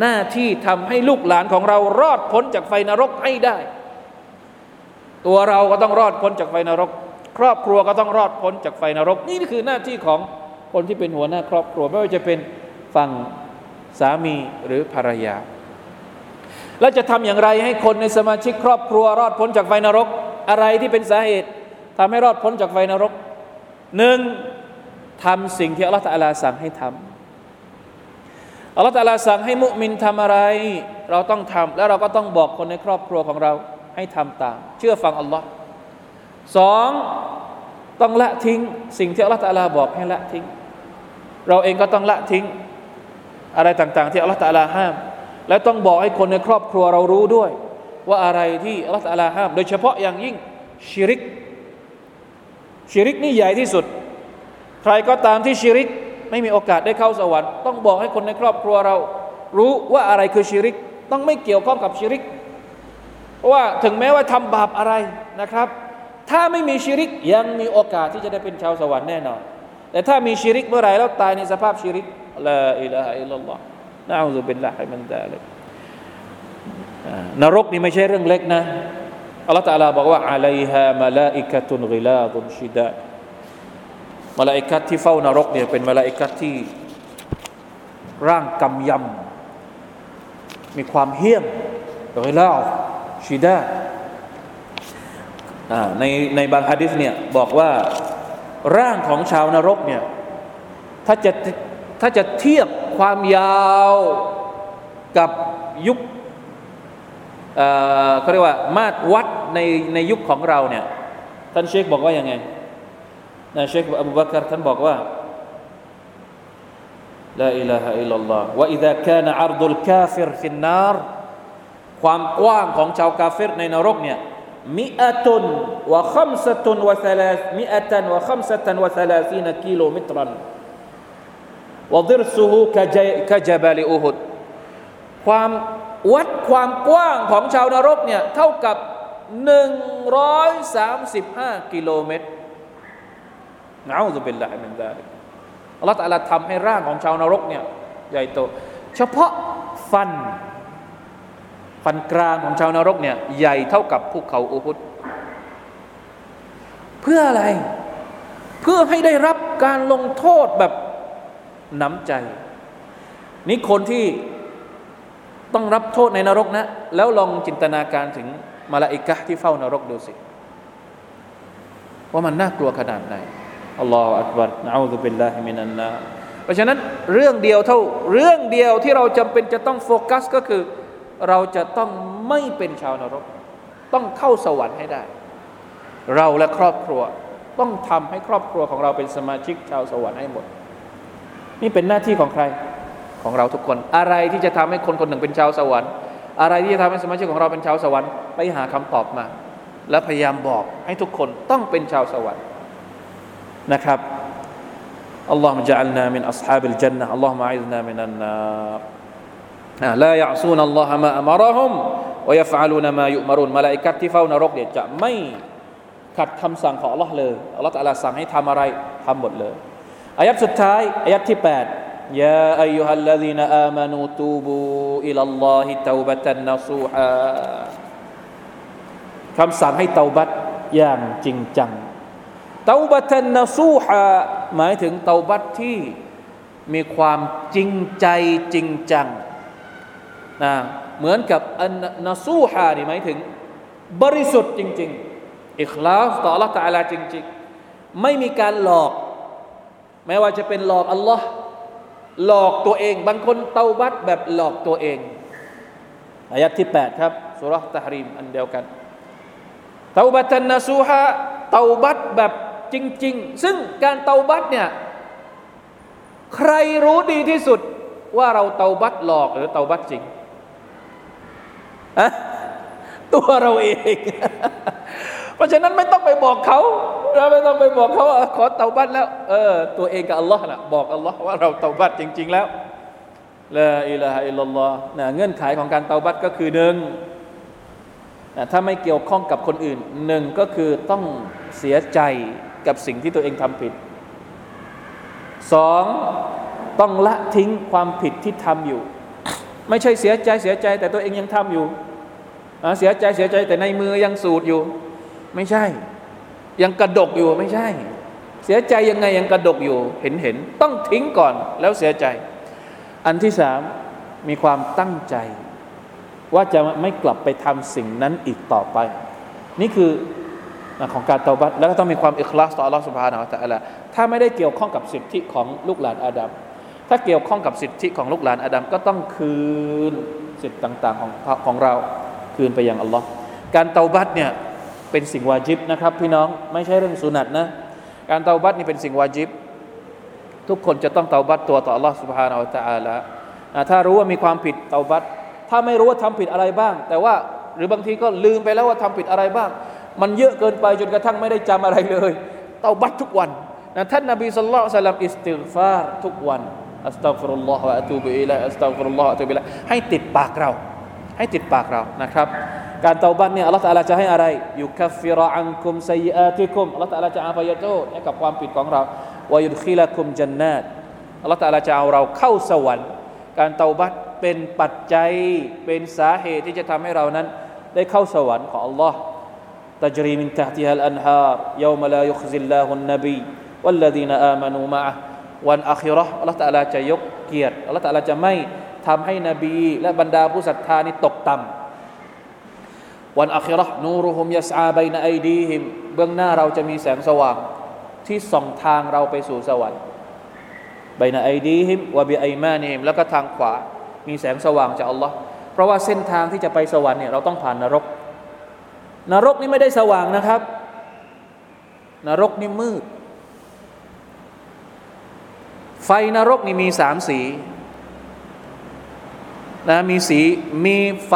หน้าที่ทำให้ลูกหลานของเรารอดพ้นจากไฟนรกให้ได้ ตัวเราก็ต้องรอดพ้นจากไฟนรก ครอบครัวก็ต้องรอดพ้นจากไฟนรก นี่คือหน้าที่ของคนที่เป็นหัวหน้าครอบครัว ไม่ว่าจะเป็นฝั่งสามีหรือภรรยา แล้วจะทำอย่างไรให้คนในสมาชิกครอบครัว รอดพ้นจากไฟนรก อะไรที่เป็นสาเหตุทำให้รอดพ้นจากไฟนรกหนึ่งทำสิ่งที่อัลลอฮฺตะลาสั่งให้ทำอัลลอฮฺตะลาสั่งให้มุมินทำอะไร เราต้องทำแล้วเราก็ต้องบอกคนในครอบครัวของเราให้ทำตาม เชื่อฟังอัลลอฮ์ สองต้องละทิ้ง สิ่งที่อัลลอฮฺตะลาบอกให้ละทิ้ง เราเองก็ต้องละทิ้ง อะไรต่างๆ ที่อัลลอฮฺตะลาห้าม และต้องบอกให้คนในครอบครัวเรารู้ด้วย ว่าอะไรที่อัลลอฮฺตะลาห้าม โดยเฉพาะอย่างยิ่งชิริกชิริกนี่ใหญ่ที่สุด ใครก็ตามที่ชิริก ไม่มีโอกาสได้เข้าสวรรค์ต้องบอกให้คนในครอบครัวเรา รู้ว่าอะไรคือชิริก ต้องไม่เกี่ยวข้องกับชิริกเพราะว่าถึงแม้ว่าทำบาปอะไรนะครับ ถ้าไม่มีชิริกยังมีโอกาสที่จะได้เป็นชาวสวรรค์แน่นอน แต่ถ้ามีชิริกเมื่อไรแล้วตายในสภาพชิริก لا إله إلا الله نعوذ بالله من ذلك นรกนี่ไม่ใช่เรื่องเล็กนะอัลลอฮฺตะลาบอกว่าอะลัยฮามาลาอิกะตุนกิลาตุนชิดามาลาอิกัดที่เฝ้านรกเนี่ยเป็นมาลาอิกัตที่ร่างกำยำมีความเหี้ยมغلاظ شداد ในในบางฮะดิษเนี่ยบอกว่าร่างของชาวนรกเนี่ยถ้าจะถ้าจะเทียบความยาวกับยุคเขาเรียกว่ามาตรวัดในในยุคของเราเนี่ย ท่านเชคบอกว่ายังไงนะเชคอบูบักรท่านบอกว่า لا إله إلا الله وإذا كان عرض الكافر في النار ความกว้างของชาวกาเฟรในนรกเนี่ย مئة وخمسة وثلا مئة وخمسة وثلاثين كيلومترا وضرسه كجبل أحد ความวัดความกว้างของชาวนรกเนี่ยเท่ากับ 135 กิโลเมตรنعوذ بالله من ذلك อัลลอฮฺ تعالى ทำให้ร่างของชาวนรกเนี่ยใหญ่โต เฉพาะฟัน ฟันกรามของชาวนรกเนี่ยใหญ่เท่ากับภูเขาอูฮุดเพื่ออะไร เพื่อให้ได้รับการลงโทษแบบน้ำใจ นี่คนที่ต้องรับโทษในนรกนะ แล้วลองจินตนาการถึงมาลาอิกะที่เฝ้านรกดูสิ ว่ามันน่ากลัวขนาดไหนالله أكبر نعوذ بالله من النار เพราะฉะนั้นเรื่องเดียวเท่าเรื่องเดียวที่เราจำเป็นจะต้องโฟกัสก็คือ เราจะต้องไม่เป็นชาวนรก ต้องเข้าสวรรค์ให้ได้ เราและครอบครัว ต้องทำให้ครอบครัวของเราเป็นสมาชิกชาวสวรรค์ให้หมด นี่เป็นหน้าที่ของใครของเราทุกคน อะไรที่จะทำให้คนคนหนึ่งเป็นชาวสวรรค์ อะไรที่จะทำให้สมาชิกของเราเป็นชาวสวรรค์ไปหาคำตอบมา และพยายามบอกให้ทุกคนต้องเป็นชาวสวรรค์นะครับ اللهم اجعلنا من أصحاب الجنة اللهم أعذنا من النار ลายะซูนอัลลอฮ์มะอัมารอฮุมวยฟาลูนมายุมารุนมาลาอิกัดที่ไม่ขัดคำสั่งของ Allah เลย Allah ัลตะลาสั่งให้ทำอะไรทำหมดเลยอายัดสุดท้ายอายัดที่8ยาอายุฮัลลดีนอามานูตูบูอิลลอฮิตาบัตันนซูฮาคำสั่งให้เตาบัตอย่างจริงจังเตาบัตันนซูฮาหมายถึงเตาบัตที่มีความจริงใจจริงจัง นะเหมือนกับอันนซูฮานี่หมายถึง บริสุทธิ์จริง ๆ อิคลาสต่อ Allah ตาลาจริง ๆ ไม่มีการหลอกแม้ว่าจะเป็นหลอกอัลลอฮ์หลอกตัวเอง บางคนเตาบัตแบบหลอกตัวเองอายัดที่ 8 ครับสุรษตะฮรีมอันเดียวกันเตาบัตันนซูฮาเตาบัตแบบจริง ๆ ซึ่งการเตาบัตเนี่ยใครรู้ดีที่สุดว่าเราเตาบัตหลอกหรือเตาบัตจริง อะตัวเราเอง เพราะฉะนั้นไม่ต้องไปบอกเขาเราไม่ต้องไปบอกเขาว่าขอเตาบัตแล้ว เออ ตัวเองกับอัลลอฮ์นะบอกอัลลอฮ์ว่าเราเตาบัตจริง ๆ แล้วละอิลาฮะอิลลัลลอฮ์นะเงื่อนไขของการเตาบัตก็คือหนึ่งถ้าไม่เกี่ยวข้องกับคนอื่นหนึ่งก็คือต้องเสียใจกับสิ่งที่ตัวเองทำผิดสองต้องละทิ้งความผิดที่ทำอยู่ ไม่ใช่เสียใจเสียใจ แต่ตัวเองยังทำอยู่เสียใจเสียใจแต่ในมือยังสูดอยู่ ไม่ใช่ ยังกระดกอยู่ไม่ใช่ เสียใจยังไงยังกระดกอยู่ เห็นเห็นต้องทิ้งก่อนแล้วเสียใจ อันที่สามมีความตั้งใจ ว่าจะไม่กลับไปทำสิ่งนั้นอีกต่อไป นี่คือของการตาบัตแล้วก็ต้องมีความอิคลาสต่ออัลลอฮฺสุบฮานาอัลลอไรถ้าไม่ได้เกี่ยวข้องกับสิทธิของลูกหลานอาดัม ถ้าเกี่ยวข้องกับสิทธิของลูกหลานอาดัมก็ต้องคืนสิทธิต่าง ๆ ของของเราคืนไปยังอัลลอฮ์การเตาบัตเนี่ยเป็นสิ่งวาจิบนะครับ พี่น้องไม่ใช่เรื่องสุนัตนะการเตาบัตนี่เป็นสิ่งวาจิบ ทุกคนจะต้องเตาบัตตัวต่ออัลลอฮ์ سبحانه وتعالى ถ้ารู้ว่ามีความผิดเตาบัตถ้าไม่รู้ว่าทำผิดอะไรบ้าง แต่ว่าหรือบางทีก็ลืมไปแล้วว่าทำผิดอะไรบ้าง มันเยอะเกินไปจนกระทั่งไม่ได้จำอะไรเลย เตาบัตทุกวันนะท่านนบีสุลต่านอิสติฆฟารทุกวัน อัสตัฟรุลลอฮฺวะอะตูบิอิลัยอัสตัฟรุลลอฮฺอะตูบิอิลัยให้ติดปากเรา ให้ติดปากเรานะครับ การเตาบัตเนี่ยอัลลอฮฺตะลาจะให้อะไรยุคัฟฟิรอันคุมไซอาติคุมอัลลอฮฺตะลาจะอภัยโทษให้กับความผิดของเราวายุดขิลคุมจันนาตอัลลอฮฺตะลาจะเอาเราเข้าสวรรค์ การเตาบัตเป็นปัจจัยเป็นสาเหตุที่จะทำให้เรานั้น ได้เข้าสวรรค์ของอัลลอฮ์ تجري من تحتها الأنهار يوم لا يخزي الله النبي والذين آمنوا معه วันอัครออัลลอฮฺตะลาจะยกเกียรติอัลลอฮฺตะลาจะไม่ทำให้นบี และบรรดาผู้ศรัทธานี่ตกต่ำวันอัครอนูรุฮุมยัสอาบัยนไอดีฮิมเบื้องหน้าเราจะมีแสงสว่าง ที่ส่องทางเราไปสู่สวรรค์بين أيديهم وبأيمانهم แล้วก็ทางขวา มีแสงสว่างจากอัลลอฮ์เพราะว่าเส้นทางที่จะไปสวรรค์เนี่ยเราต้องผ่านนรก นรกนี่ไม่ได้สว่างนะครับ นรกนี่มืด ไฟนรกนี่มีสามสีนะมีสีมีไฟ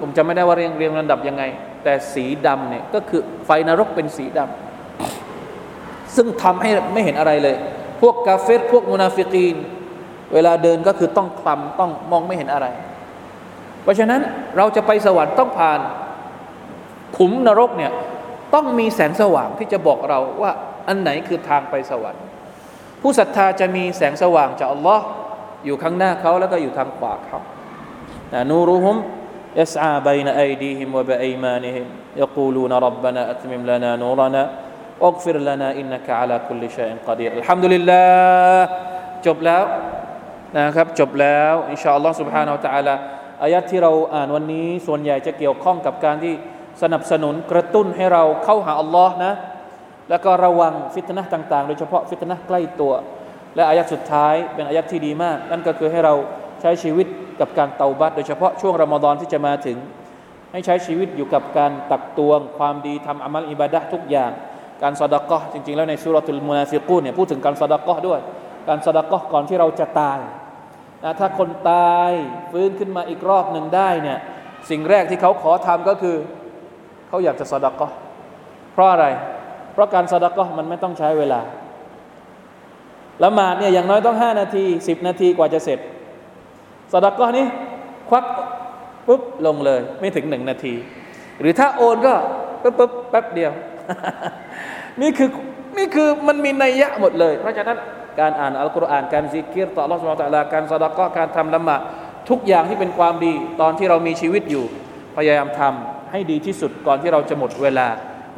ผมจะไม่ได้ว่าเรียงเรียงลำดับยังไง แต่สีดำเนี่ยก็คือไฟนรกเป็นสีดำซึ่งทำให้ไม่เห็นอะไรเลย พวกกาเฟรพวกมุนาฟิกีน เวลาเดินก็คือต้องคลำต้องมองไม่เห็นอะไร เพราะฉะนั้นเราจะไปสวรรค์ต้องผ่านขุมนรกเนี่ยต้องมีแสงสว่างที่จะบอกเราว่าอันไหนคือทางไปสวรรค์ ผู้ศรัทธาจะมีแสงสว่างจากอัลลอฮ์อยู่ข้างหน้าเขาแล้วก็อยู่ทางขวาเขานูรุฮุม يسعى بين أيديهم وبأيمانهم يقولون ربنا أتمم لنا نورنا واغفر لنا إنك على كل شيء قدير الحمد لله จบแล้วนะครับจบแล้วอินชาอัลลอฮ์ سبحانه และ تعالى อายัดที่เราอ่านวันนี้ ส่วนใหญ่จะเกี่ยวข้องกับการที่สนับสนุนกระตุ้นให้เราเข้าหาอัลลอฮ์นะ แล้วก็ระวังฟิตนะต่าง ๆ โดยเฉพาะฟิตนะใกล้ตัว และอายัดสุดท้ายเป็นอายัดที่ดีมาก นั่นก็คือให้เราใช้ชีวิตกับการเตาบัตโดยเฉพาะช่วงรอมฎอนที่จะมาถึง ให้ใช้ชีวิตอยู่กับการตักตวง ความดีทำอามัลอิบาดะทุกอย่าง การสดกะจริง ๆ แล้วในสุรทูลมุนาฟิกูนเนี่ยพูดถึงการสดกะด้วย การสดกะก่อนที่เราจะตายนะถ้าคนตายฟื้นขึ้นมาอีกรอบหนึ่งได้เนี่ยสิ่งแรกที่เขาขอทำก็คือ เขาอยากจะสดกะเพราะอะไรเพราะการสดกะมันไม่ต้องใช้เวลาละหมาดเนี่ยอย่างน้อยต้องห้านาทีสิบนาทีกว่าจะเสร็จสดก็นี้ควักปุ๊บลงเลยไม่ถึงหนึ่งนาที หรือถ้าโอนก็ปุ๊บปุ๊บแป๊บเดียว นี่คือนี่คือมันมีนัยยะหมดเลย เพราะฉะนั้นการอ่านอัลกุรอานการซิกกิรต่ออัลลอสุบตะลาการสดก็การทำละหมาดทุกอย่างที่เป็นความดีตอนที่เรามีชีวิตอยู่ พยายามทำให้ดีที่สุดก่อนที่เราจะหมดเวลา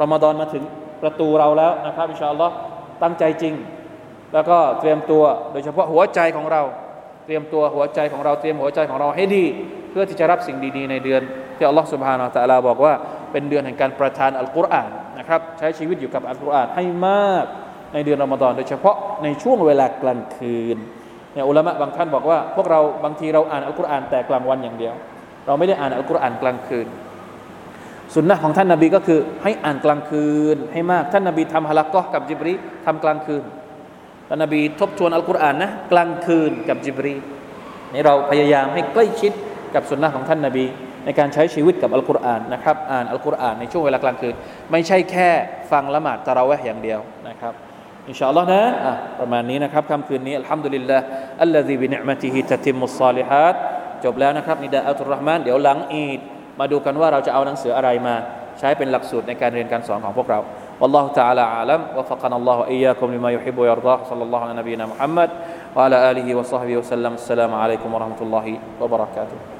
รอมฎอนมาถึง ประตูเราแล้วนะครับอินชาอัลลอฮ์ตั้งใจจริง แล้วก็เตรียมตัวโดยเฉพาะหัวใจของเรา เตรียมตัวหัวใจของเราเตรียมหัวใจของเราให้ดี เพื่อที่จะรับสิ่งดีๆในเดือน ที่อัลลอฮฺสุบฮานาอัลลอฮฺบอกว่าเป็นเดือนแห่งการประทานอัลกุรอานนะครับใช้ชีวิตอยู่กับอัลกุรอานให้มากในเดือนรอมฎอนโดยเฉพาะในช่วงเวลากลางคืนเนี่ยอุลามะบางท่านบอกว่า พวกเราบางทีเราอ่านอัลกุรอานแต่กลางวันอย่างเดียว เราไม่ได้อ่านอัลกุรอานกลางคืน สุนนะของท่านนาบีก็คือ ให้อ่านกลางคืนให้มาก ท่านนาบีทำฮะลักก็กับจิบรีทำกลางคืนท่านนาบีทบทวนอัลกุรอานนะกลางคืนกับจิบรีนี่เราพยายามให้ใกล้ชิดกับสุนนะของท่านนาบี ในการใช้ชีวิตกับอัลกุรอานนะครับอ่านอัลกุรอานในช่วงเวลากลางคืน ไม่ใช่แค่ฟังละหมาดตะเราะเวห์อย่างเดียวนะครับอินชาอัลลอฮ์นะะประมาณนี้นะครับค่ำคืนนี้อัลฮัมดุลิลลาห์อัลลอฮีบินิมะติฮิตะติมุสซาลิฮัดจบแล้วนะครับนิดาอัตุรห์มานเดี๋ยวหลังอีด มาดูกันว่าเราจะเอาหนังสืออะไรมา ใช้เป็นหลักสูตรในการเรียนการสอนของพวกเรา والله تعالى أعلم وفقنا الله إياكم لما يحب ويرضاه صلى الله على نبينا محمد وعلى آله وصحبه وسلم السلام عليكم ورحمة الله وبركاته